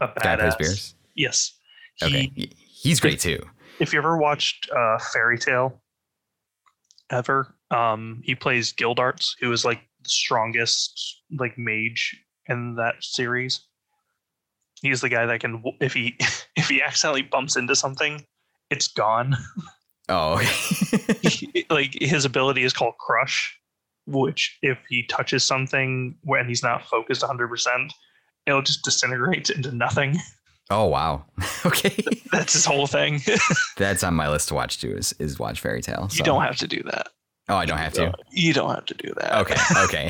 a badass. Beerus. Yes. He, okay. He's great too. if you ever watched uh, Fairy Tail ever, um, he plays Gildarts, who is like the strongest like mage in that series. He's the guy that can if he if he accidentally bumps into something, it's gone. Oh, He- like his ability is called Crush, which if he touches something when he's not focused 100%, it'll just disintegrate into nothing. oh wow. okay, That's his whole thing. that's on my list to watch too. Is is watch Fairy Tail. you don't have to do that. Oh, I don't have to. You don't have to do that. Okay, okay.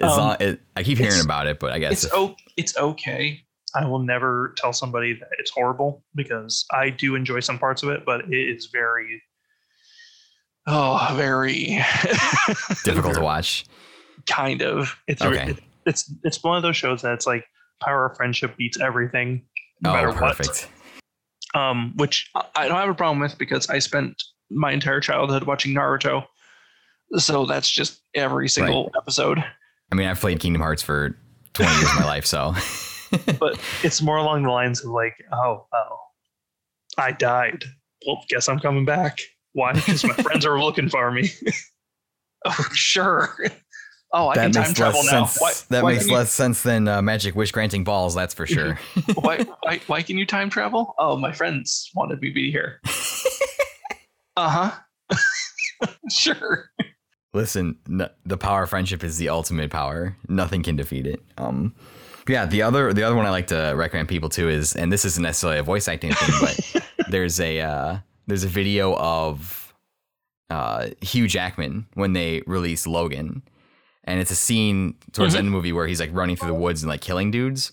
as Um, long, it, I keep hearing about it, but I guess it's o- it's okay. I will never tell somebody that it's horrible because I do enjoy some parts of it, but it is very oh very difficult to watch. kind of it's Okay. it- it's it's one of those shows that it's like power of friendship beats everything no matter oh, perfect. what um which I- i don't have a problem with because i spent my entire childhood watching naruto so that's just every single episode I mean, I've played Kingdom Hearts for 20 years of my life, so but it's more along the lines of like, oh, oh, I died. Well, guess I'm coming back. Why? Because my friends are looking for me. oh, sure. Oh, I that can time travel now. Why, that why makes can you- less sense than uh, Magic Wish granting balls. That's for sure. why, why, why can you time travel? Oh, my friends wanted me to be here. uh huh. sure. Listen, n- the power of friendship is the ultimate power. Nothing can defeat it. Um, yeah, the other the other one I like to recommend people to is, and this isn't necessarily a voice acting thing, but there's a uh, there's a video of uh, Hugh Jackman when they release Logan, and it's a scene towards the end of the movie where he's like running through the woods and like killing dudes,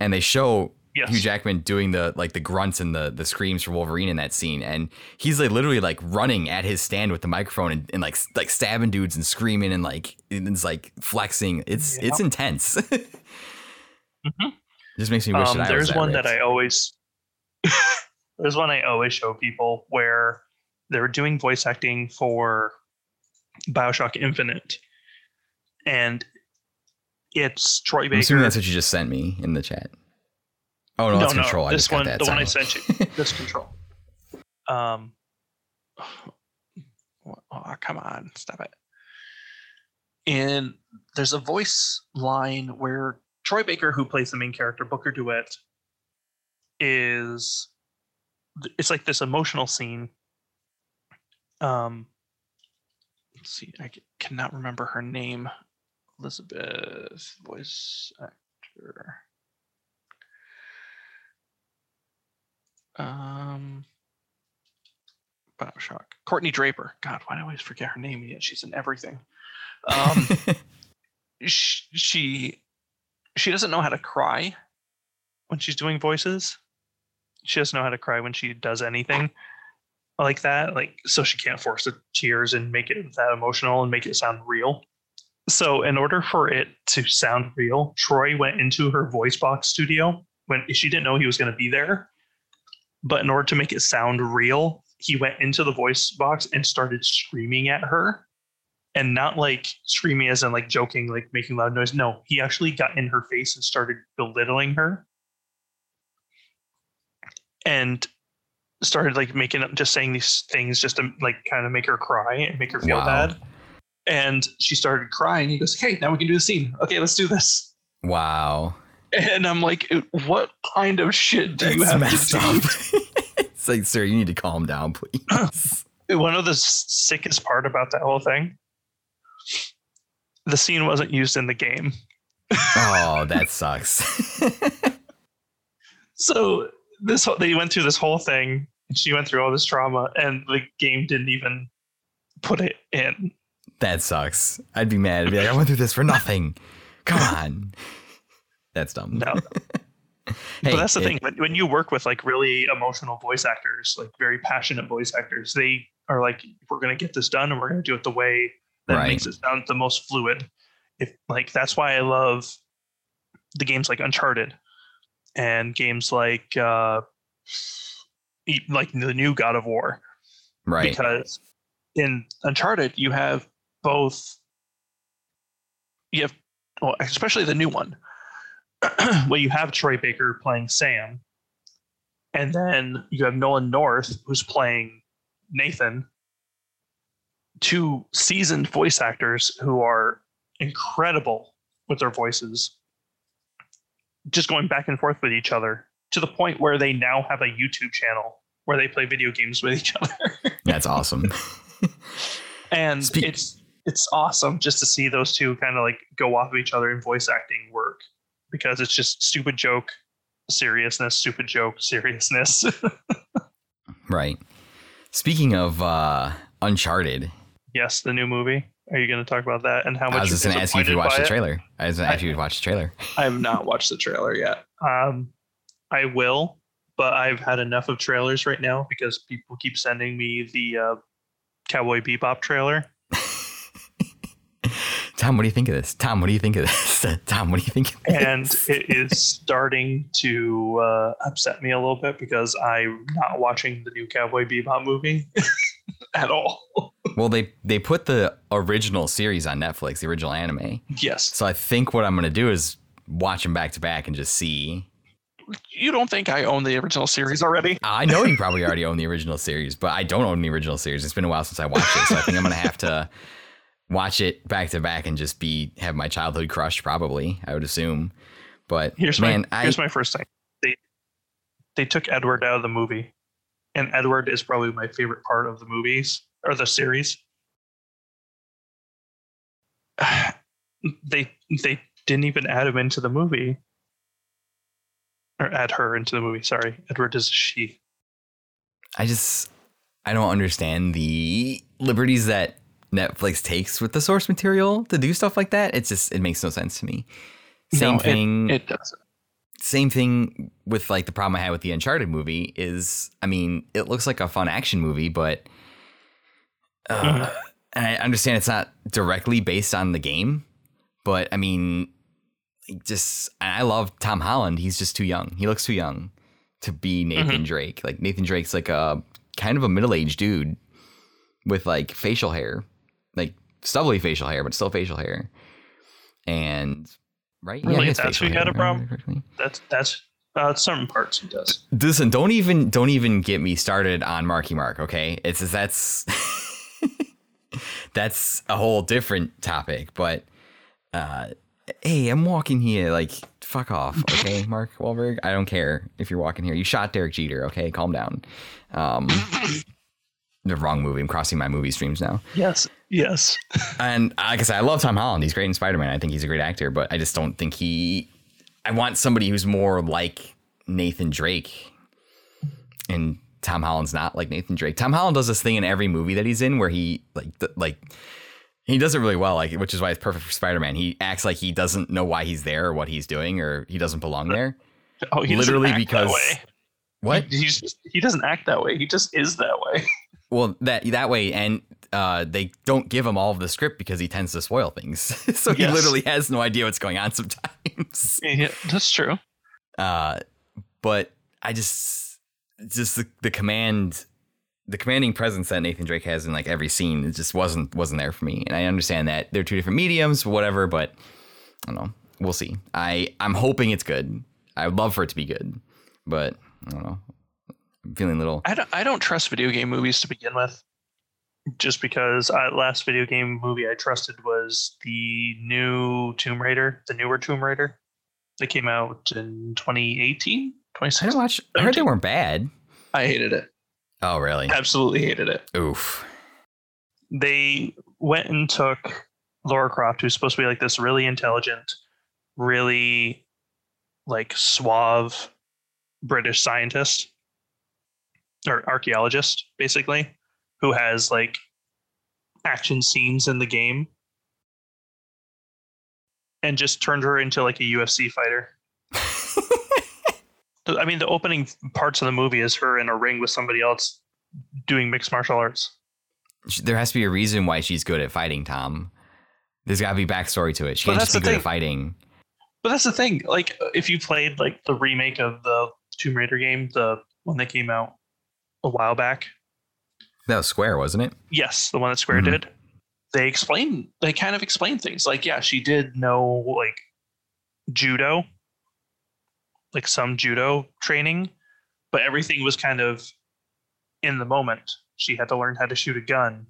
and they show Yes. Hugh Jackman doing the like the grunts and the the screams for Wolverine in that scene, and he's like literally like running at his stand with the microphone and, and like like stabbing dudes and screaming and like and it's like flexing. It's Yeah. it's intense. Mhm. Just makes me wish Um, that I there's that one that. I always there's one I always show people where they're doing voice acting for Bioshock Infinite, and it's Troy I'm Baker. assuming that's what you just sent me in the chat. Oh no, that's control. I this just got one, that. the one I sent you. This control. Um. Oh, come on, stop it. And there's a voice line where Troy Baker, who plays the main character, Booker DeWitt, is it's like this emotional scene. Um, let's see, I cannot remember her name. Elizabeth, voice actor. Um, Bioshock. Courtnee Draper. God, why do I always forget her name? Yet she's in everything. Um, sh- she she doesn't know how to cry when she's doing voices. She doesn't know how to cry when she does anything like that. Like so, she can't force the tears and make it that emotional and make it sound real. So, in order for it to sound real, Troy went into her voice box studio when she didn't know he was going to be there. But in order to make it sound real, he went into the voice box and started screaming at her. And not like screaming as in like joking, like making loud noise. No, he actually got in her face and started belittling her. And started like making up just saying these things just to like kind of make her cry and make her feel Wow. bad. And she started crying. He goes, Hey, now we can do the scene. Okay, let's do this. wow, And I'm like, what kind of shit do you have messed to do? up. it's like, sir, you need to calm down, please. One of the sickest part about that whole thing, the scene wasn't used in the game. oh, that sucks. So this whole, they went through this whole thing, and she went through all this trauma, and the game didn't even put it in. that sucks. I'd be mad. I'd be like, I went through this for nothing. Come on. That's dumb. No. Hey, but that's the it- thing. When, when you work with like really emotional voice actors, like very passionate voice actors, they are like, we're going to get this done, and we're going to do it the way that Right. makes it sound the most fluid. If like that's why I love the games like Uncharted and games like uh, like the new God of War. Right. because in Uncharted you have both you have well especially the new one where you have Troy Baker playing Sam and then you have Nolan North who's playing Nathan two seasoned voice actors who are incredible with their voices just going back and forth with each other to the point where they now have a YouTube channel where they play video games with each other That's awesome. and Speak- it's it's awesome just to see those two kind of like go off of each other in voice acting work because it's just stupid joke seriousness stupid joke seriousness right. Speaking of uh, Uncharted, yes the new movie are you going to talk about that and how much I was just going to ask you if you watched the it? trailer. I was going to ask you if you watched the trailer. i have not watched the trailer yet um i will but i've had enough of trailers right now because people keep sending me the uh cowboy bebop trailer Tom, what do you think of this? Tom, what do you think of this? Tom, what do you think of this? and it is starting to uh, upset me a little bit because I'm not watching the new Cowboy Bebop movie at all. well, they they put the original series on Netflix, the original anime. Yes, So I think what I'm going to do is watch them back to back and just see. you don't think I own the original series already? I know you probably already own the original series, but I don't own the original series. It's been a while since I watched it, so I think I'm going to have to watch it back to back and just be have my childhood crush. Probably, I would assume. But Here's man, my I here's my first thing. They they took Edward out of the movie, and Edward is probably my favorite part of the movies or the series. they they didn't even add him into the movie, or add her into the movie. Sorry, Edward is a she. I just I don't understand the liberties that Netflix takes with the source material to do stuff like that. It's just it makes no sense to me. Same No, it- thing. It doesn't. Same thing with like the problem I had with the Uncharted movie is, I mean, it looks like a fun action movie, but uh, mm-hmm. and I understand it's not directly based on the game, but I mean, just I love Tom Holland. He's just too young. He looks too young to be Nathan mm-hmm. Drake. Like Nathan Drake's like a kind of a middle aged dude with like facial hair, like stubbly facial hair, but still facial hair. And right, really, yeah, that's who had a problem. That's that's uh, certain parts he does. Listen, don't even don't even get me started on Marky Mark. Okay, it's that's that's a whole different topic. But uh, hey, I'm walking here. Like, fuck off. Okay, Mark Wahlberg. I don't care if you're walking here. You shot Derek Jeter. Okay, calm down. Um, the wrong movie. I'm crossing my movie streams now. Yes. Yes. and like I said, I love Tom Holland. He's great in Spider Man. I think he's a great actor, but I just don't think he. I want somebody who's more like Nathan Drake. And Tom Holland's not like Nathan Drake. Tom Holland does this thing in every movie that he's in where he like th- like he does it really well, like which is why it's perfect for Spider Man. He acts like he doesn't know why he's there or what he's doing or he doesn't belong there. Oh, he literally because what he, he's just, he doesn't act that way. He just is that way. Well, that that way, and uh, they don't give him all of the script because he tends to spoil things. so he yes. literally has no idea what's going on sometimes. Yeah, that's true. Uh, but I just just the, the command the commanding presence that Nathan Drake has in like every scene it just wasn't wasn't there for me. And I understand that they're two different mediums, whatever, but I don't know. We'll see. I I'm hoping it's good. I would love for it to be good, but I don't know. I'm feeling a little. I don't, I don't trust video game movies to begin with. Just because I, last video game movie I trusted was the new Tomb Raider, the newer Tomb Raider, that came out in 2018, 2016. I watch. I heard they weren't bad. I hated it. Oh, really? Absolutely hated it. Oof. They went and took Lara Croft, who's supposed to be like this really intelligent, really like suave British scientist or archaeologist, basically, who has like action scenes in the game and just turned her into like a UFC fighter. I mean, the opening parts of the movie is her in a ring with somebody else doing mixed martial arts. There has to be a reason why she's good at fighting, Tom. There's got to be backstory to it. She can't just be good thing. at fighting. But that's the thing. Like, if you played like the remake of the Tomb Raider game, the one that came out a while back, that was Square, wasn't it? Yes, the one that Square mm-hmm. did. They explain. They kind of explain things. Like, yeah, she did know like judo like some judo training, but everything was kind of in the moment. She had to learn how to shoot a gun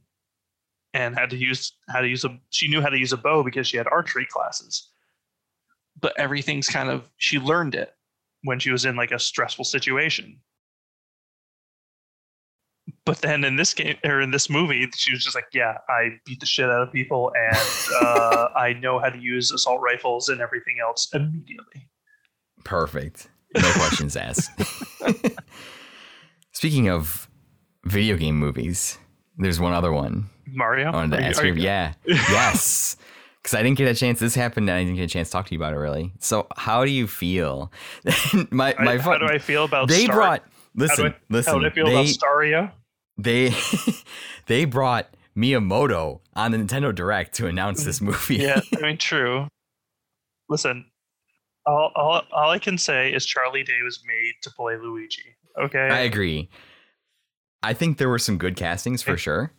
and had to use how to use a she knew how to use a bow because she had archery classes. But everything's kind of she learned it when she was in like a stressful situation. But then in this game or in this movie, she was just like, "Yeah, I beat the shit out of people, and uh, I know how to use assault rifles and everything else immediately." Perfect. No questions asked. Speaking of video game movies, there's one other one. Mario? I wanted to ask you. Yeah. yes. Because I didn't get a chance. This happened, and I didn't get a chance to talk to you about it really. So, how do you feel? my my. I, how do I feel about? They Star- brought. Listen, how I, listen. How do I feel they, about Staria? They they brought Miyamoto on the Nintendo Direct to announce this mm-hmm. movie. yeah, I mean, true. Listen, all, all, all I can say is Charlie Day was made to play Luigi. Okay. I agree. I think there were some good castings for if, sure.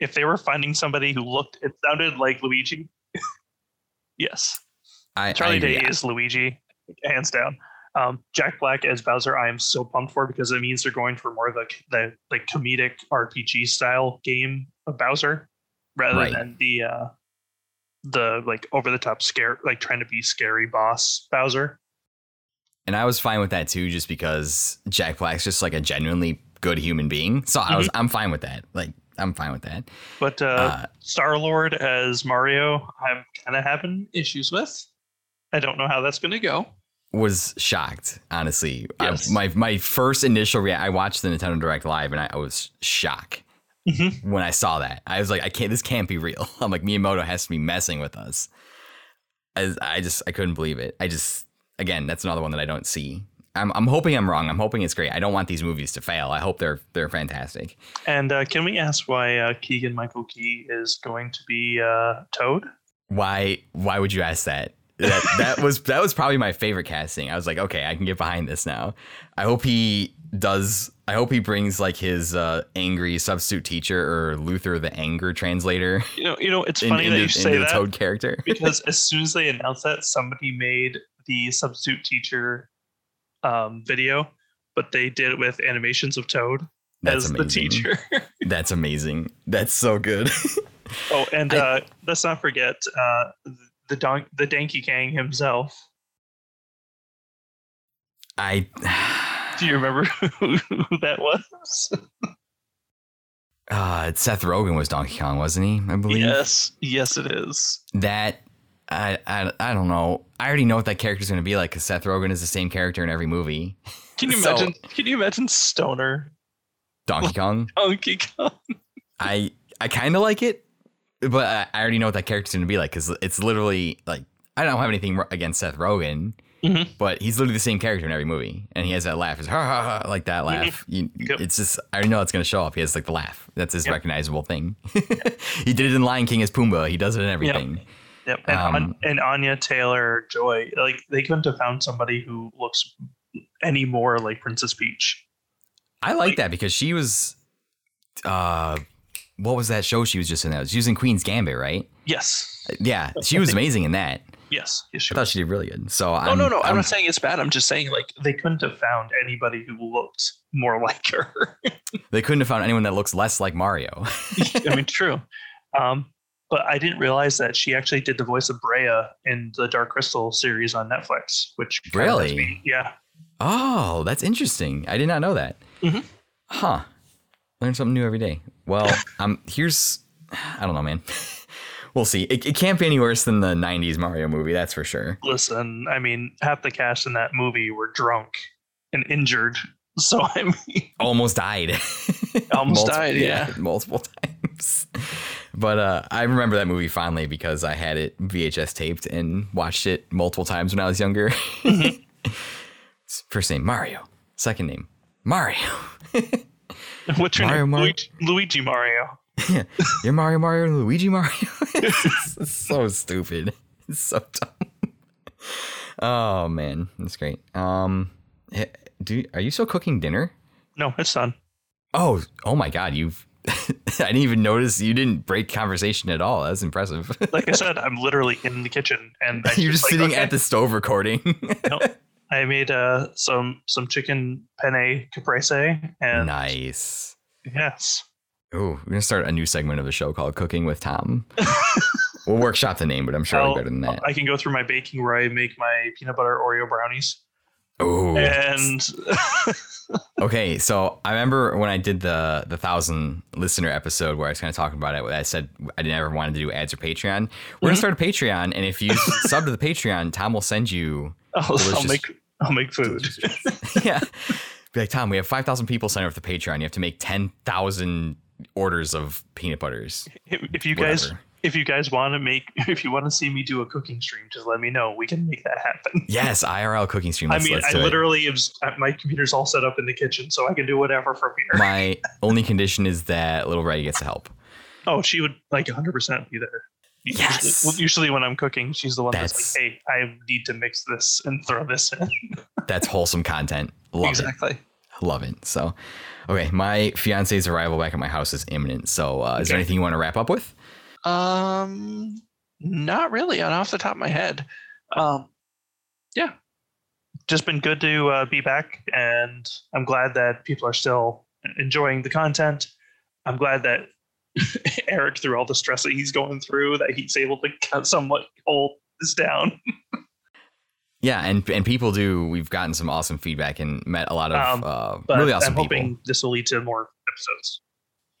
If they were finding somebody who looked, it sounded like Luigi. yes. I, Charlie I Day is Luigi, hands down. Um, Jack Black as Bowser, I am so pumped for because it means they're going for more of the the like comedic RPG style game of Bowser rather right. than the uh, the like over the top scare like trying to be scary boss Bowser. And I was fine with that too, just because Jack Black's just like a genuinely good human being. So. I was mm-hmm. I'm fine with that. Like I'm fine with that. But uh, uh Star Lord as Mario, I'm kind of having issues with. I don't know how that's going to go. Was shocked, honestly. Yes. I, my my first initial reaction. I watched the Nintendo Direct live, and I, I was shocked mm-hmm. when I saw that. I was like, I can't. This can't be real. I'm like, Miyamoto has to be messing with us. I, I just I couldn't believe it. I just again, that's another one that I don't see. I'm, I'm hoping I'm wrong. I'm hoping it's great. I don't want these movies to fail. I hope they're they're fantastic. And uh, can we ask why uh, Keegan Michael Key is going to be uh, Toad? Why why would you ask that? That that was that was probably my favorite casting. I was like, okay, I can get behind this now. I hope he does. I hope he brings like his uh, angry substitute teacher or Luther the anger translator. You know, you know, it's funny in, that you say that Toad character because as soon as they announced that, somebody made the substitute teacher um, video, but they did it with animations of Toad That's as amazing. the teacher. That's amazing. That's so good. oh, and I, uh, let's not forget uh, the don- the Danky Kang himself. I do you remember who, who that was? uh, Seth Rogen was Donkey Kong, wasn't he? I believe. Yes, yes, it is. That I, I, I don't know. I already know what that character's going to be like because Seth Rogen is the same character in every movie. Can you so, imagine? Can you imagine Stoner? Donkey Kong. Donkey Kong. I I kind of like it, but I, I, already know what that character's going to be like because it's literally like I don't have anything against Seth Rogen, mm-hmm. but he's literally the same character in every movie, and he has that laugh, it's ha ha ha, like that laugh. Mm-hmm. You, yep. It's just I already know it's going to show up. He has like the laugh. That's his yep. recognizable thing. he did it in Lion King as Pumbaa. He does it in everything. Yep. Yep. And, um, and Anya Taylor Joy, like they couldn't have found somebody who looks any more like Princess Peach. I like, like that because she was uh what was that show she was just in that? She was in Queen's Gambit, right? Yes. Yeah, she was amazing in that. Yes, yes I thought she did really good. So no, I'm, no, no. I'm, I'm, not saying it's bad. I'm just saying like they couldn't have found anybody who looked more like her. they couldn't have found anyone that looks less like Mario. I mean, true. Um, but I didn't realize that she actually did the voice of Brea in the Dark Crystal series on Netflix. Which really, yeah. Oh, that's interesting. I did not know that. Mm-hmm. Huh. Learn something new every day. Well, um, here's I don't know, man. we'll see. It, it can't be any worse than the '90s Mario movie, that's for sure. Listen, I mean, half the cast in that movie were drunk and injured. So I mean, almost died. almost died, yeah. yeah, multiple times. But uh, I remember that movie fondly because I had it VHS taped and watched it multiple times when I was younger. Mm-hmm. First name Mario, second name Mario. What's your Mario, name? Luigi, Luigi Mario. yeah, you're Mario Mario and Luigi Mario. it's, it's so stupid. It's so dumb. Oh man, that's great. Um, do are you still cooking dinner? No, it's done. Oh, oh my God! You've I didn't even notice you didn't break conversation at all. That's impressive. like I said, I'm literally in the kitchen and you're just, sitting okay. at the stove recording. nope. I made uh, some some chicken penne caprese and nice. Yes. Oh, we're gonna start a new segment of the show called "Cooking with Tom." we'll workshop the name, but I'm sure I'll, better than that. I can go through my baking where I make my peanut butter Oreo brownies. Oh, and okay, so I remember when I did the the thousand listener episode where I was kind of talking about it. I said I never wanted to do ads or Patreon. We're mm-hmm. gonna start a Patreon, and if you sub to the Patreon, Tom will send you. I'll, I'll make I'll make food. yeah, be like Tom. We have five thousand people sign up for the Patreon. You have to make ten thousand orders of peanut butters. If you guys if you guys want to make, if you want to see me do a cooking stream, just let me know. We can make that happen. Yes, IRL cooking stream. Let's, I mean, I literally am, uh, my computer's all set up in the kitchen, so I can do whatever from here. My only condition is that little Reddy gets to help. Oh, she would like 100% be there. Yes. Usually, usually, when I'm cooking, she's the one that's, that's, like, "Hey, I need to mix this and throw this in." that's wholesome content. Love exactly. it. Love it. So, okay, my fiance's arrival back at my house is imminent. So, uh, is there anything you want to wrap up with? Um, not really. On off the top of my head. Um, yeah, just been good to uh, be back, and I'm glad that people are still enjoying the content. I'm glad that Eric, through all the stress that he's going through, that he's able to cut somewhat hold this down. yeah, and and people do. We've gotten some awesome feedback and met a lot of um, uh, really awesome I'm hoping people. this will lead to more episodes.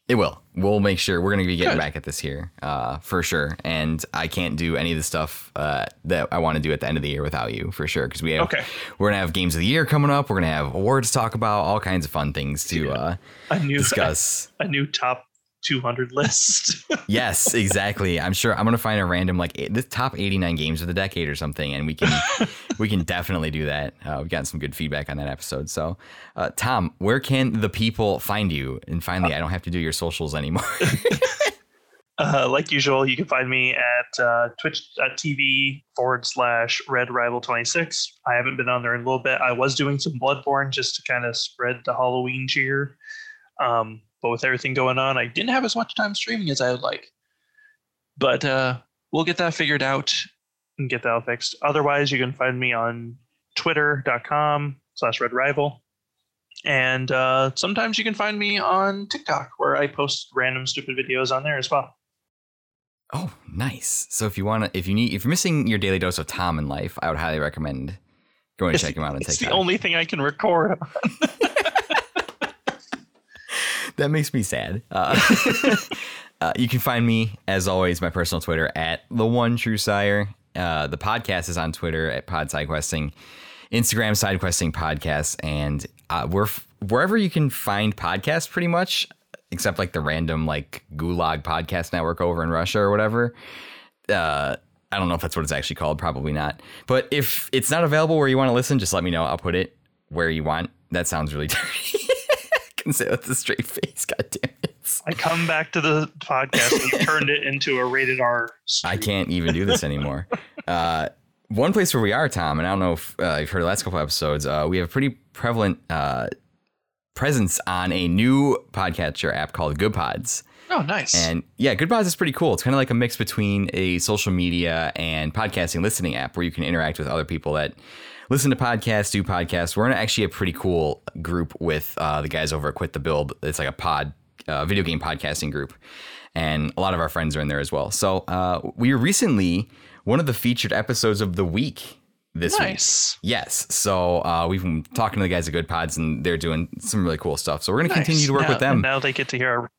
It will. We'll make sure we're going to be getting Good. back at this here uh, for sure. And I can't do any of the stuff uh, that I want to do at the end of the year without you for sure. Because we have okay. we're going to have games of the year coming up. We're going to have awards to talk about, all kinds of fun things to uh, a new, discuss. A, a, new top 200 list. yes, exactly. I'm sure I'm gonna find a random like the top 89 games of the decade or something, and we can we can definitely do that. Uh, we've gotten some good feedback on that episode. So, uh, Tom, where can the people find you? And finally, I don't have to do your socials anymore. Uh, like usual, you can find me at uh, twitch.tv forward slash red rival 26. I haven't been on there in a little bit. I was doing some Bloodborne just to kind of spread the Halloween cheer. Um, but with everything going on, I didn't have as much time streaming as I would like. But uh, we'll get that figured out and get that all fixed. Otherwise, you can find me on twitter.com slash red rival. And uh, sometimes you can find me on TikTok where I post random stupid videos on there as well. Oh, nice. So if you want to, if you need, if you're missing your daily dose of Tom in life, I would highly recommend going to check him out on it's the only thing I can record on. that makes me sad. Uh, uh, you can find me, as always, my personal Twitter at the one true cire. Uh, the podcast is on Twitter at Pod Sidequesting, Instagram Sidequesting Podcast, and uh, we're f- wherever you can find podcasts, pretty much, except like the random like Gulag Podcast Network over in Russia or whatever. Uh, I don't know if that's what it's actually called. Probably not. But if it's not available where you want to listen, just let me know. I'll put it where you want. That sounds really dirty. I can say with a straight face. God damn it. I come back to the podcast and turned it into a rated R. I can't even do this anymore. uh, one place where we are, Tom, and I don't know if uh, you've heard the last couple episodes, uh, we have a pretty prevalent uh, presence on a new podcatcher app called Goodpods. Oh, nice. And yeah, Goodpods is pretty cool. It's kind of like a mix between a social media and podcasting listening app where you can interact with other people that listen to podcasts, do podcasts. We're in actually a pretty cool group with uh, the guys over at Quit the Build. It's like a pod, uh, video game podcasting group. And a lot of our friends are in there as well. So uh, we were recently one of the featured episodes of the week this nice. week. Yes. So uh, we've been talking to the guys at Goodpods, and they're doing some really cool stuff. So we're going to Nice. continue to work now, with them. Now they get to hear our,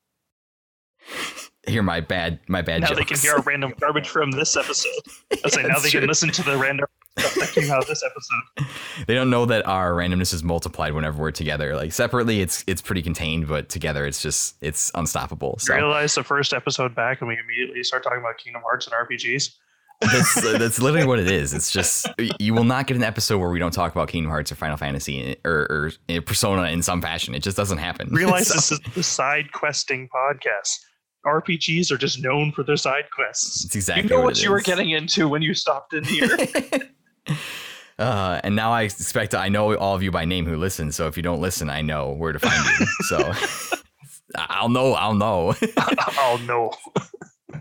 Hear my bad, my bad now jokes. they can hear our random garbage from this episode. I say now they true. can listen to the random that came out of this episode. they don't know that our randomness is multiplied whenever we're together. Like separately, it's it's pretty contained, but together, it's just it's unstoppable. So Realize the first episode back and we immediately start talking about Kingdom Hearts and RPGs. that's that's literally what it is. It's just you will not get an episode where we don't talk about Kingdom Hearts or Final Fantasy eh, or, or eh, Persona in some fashion. It just doesn't happen. Realize So- this is the side questing podcast. RPGs are just known for their side quests. It's exactly you know what what, you were getting into when you stopped in here. Uh, and now I expect I know all of you by name who listen. So if you don't listen, I know where to find you. So I'll know. I'll know. oh no.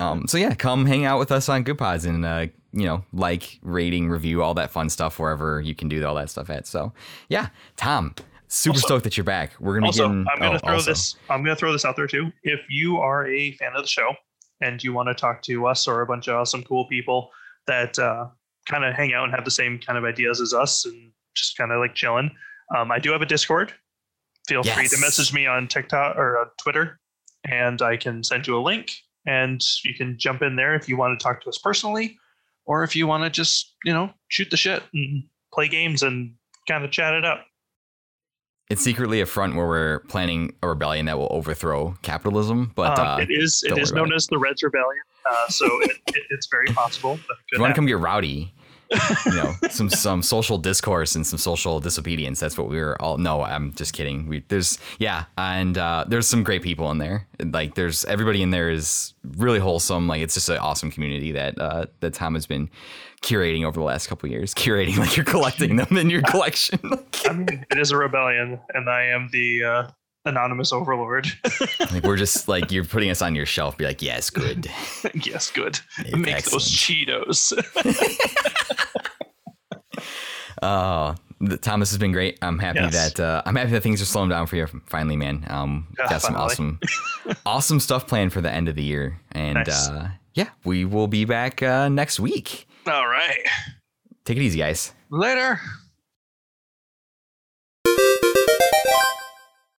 Um, so yeah, come hang out with us on Goodpods and uh, you know, like, rating, review, all that fun stuff wherever you can do all that stuff at. So yeah, Tom, super Also- stoked that you're back. We're gonna Also, be getting. I'm gonna oh, throw also. this. I'm gonna throw this out there too. If you are a fan of the show and you want to talk to us or a bunch of awesome, cool people that uh, kind of hang out and have the same kind of ideas as us and just kind of like chilling, um, I do have a Discord. Feel free to message me on TikTok or on Twitter, and I can send you a link, and you can jump in there if you want to talk to us personally, or if you want to just you know shoot the shit and play games and kind of chat it up. It's secretly a front where we're planning a rebellion that will overthrow capitalism. But Um, uh, it is it is known as the Reds Rebellion, uh, so it, it, it's very possible. That it you want to come get rowdy, you know, some some social discourse and some social disobedience. That's what we were all. No, I'm just kidding. We there's yeah, and uh, there's some great people in there. Like there's everybody in there is really wholesome. Like it's just an awesome community that uh, that Tom has been curating over the last couple of years. Curating like you're collecting them in your collection. I mean, it is a rebellion, and I am the uh, anonymous overlord. like we're just like you're putting us on your shelf. Be like, yes, good. yes, good. It's Make excellent. those Cheetos. Oh, th- Thomas has been great. I'm happy Yes. that uh, I'm happy that things are slowing down for you finally, man. Um, Yeah, got some finally. awesome, awesome stuff planned for the end of the year, and Nice. uh, yeah, we will be back uh, next week. All right. Take it easy, guys. Later.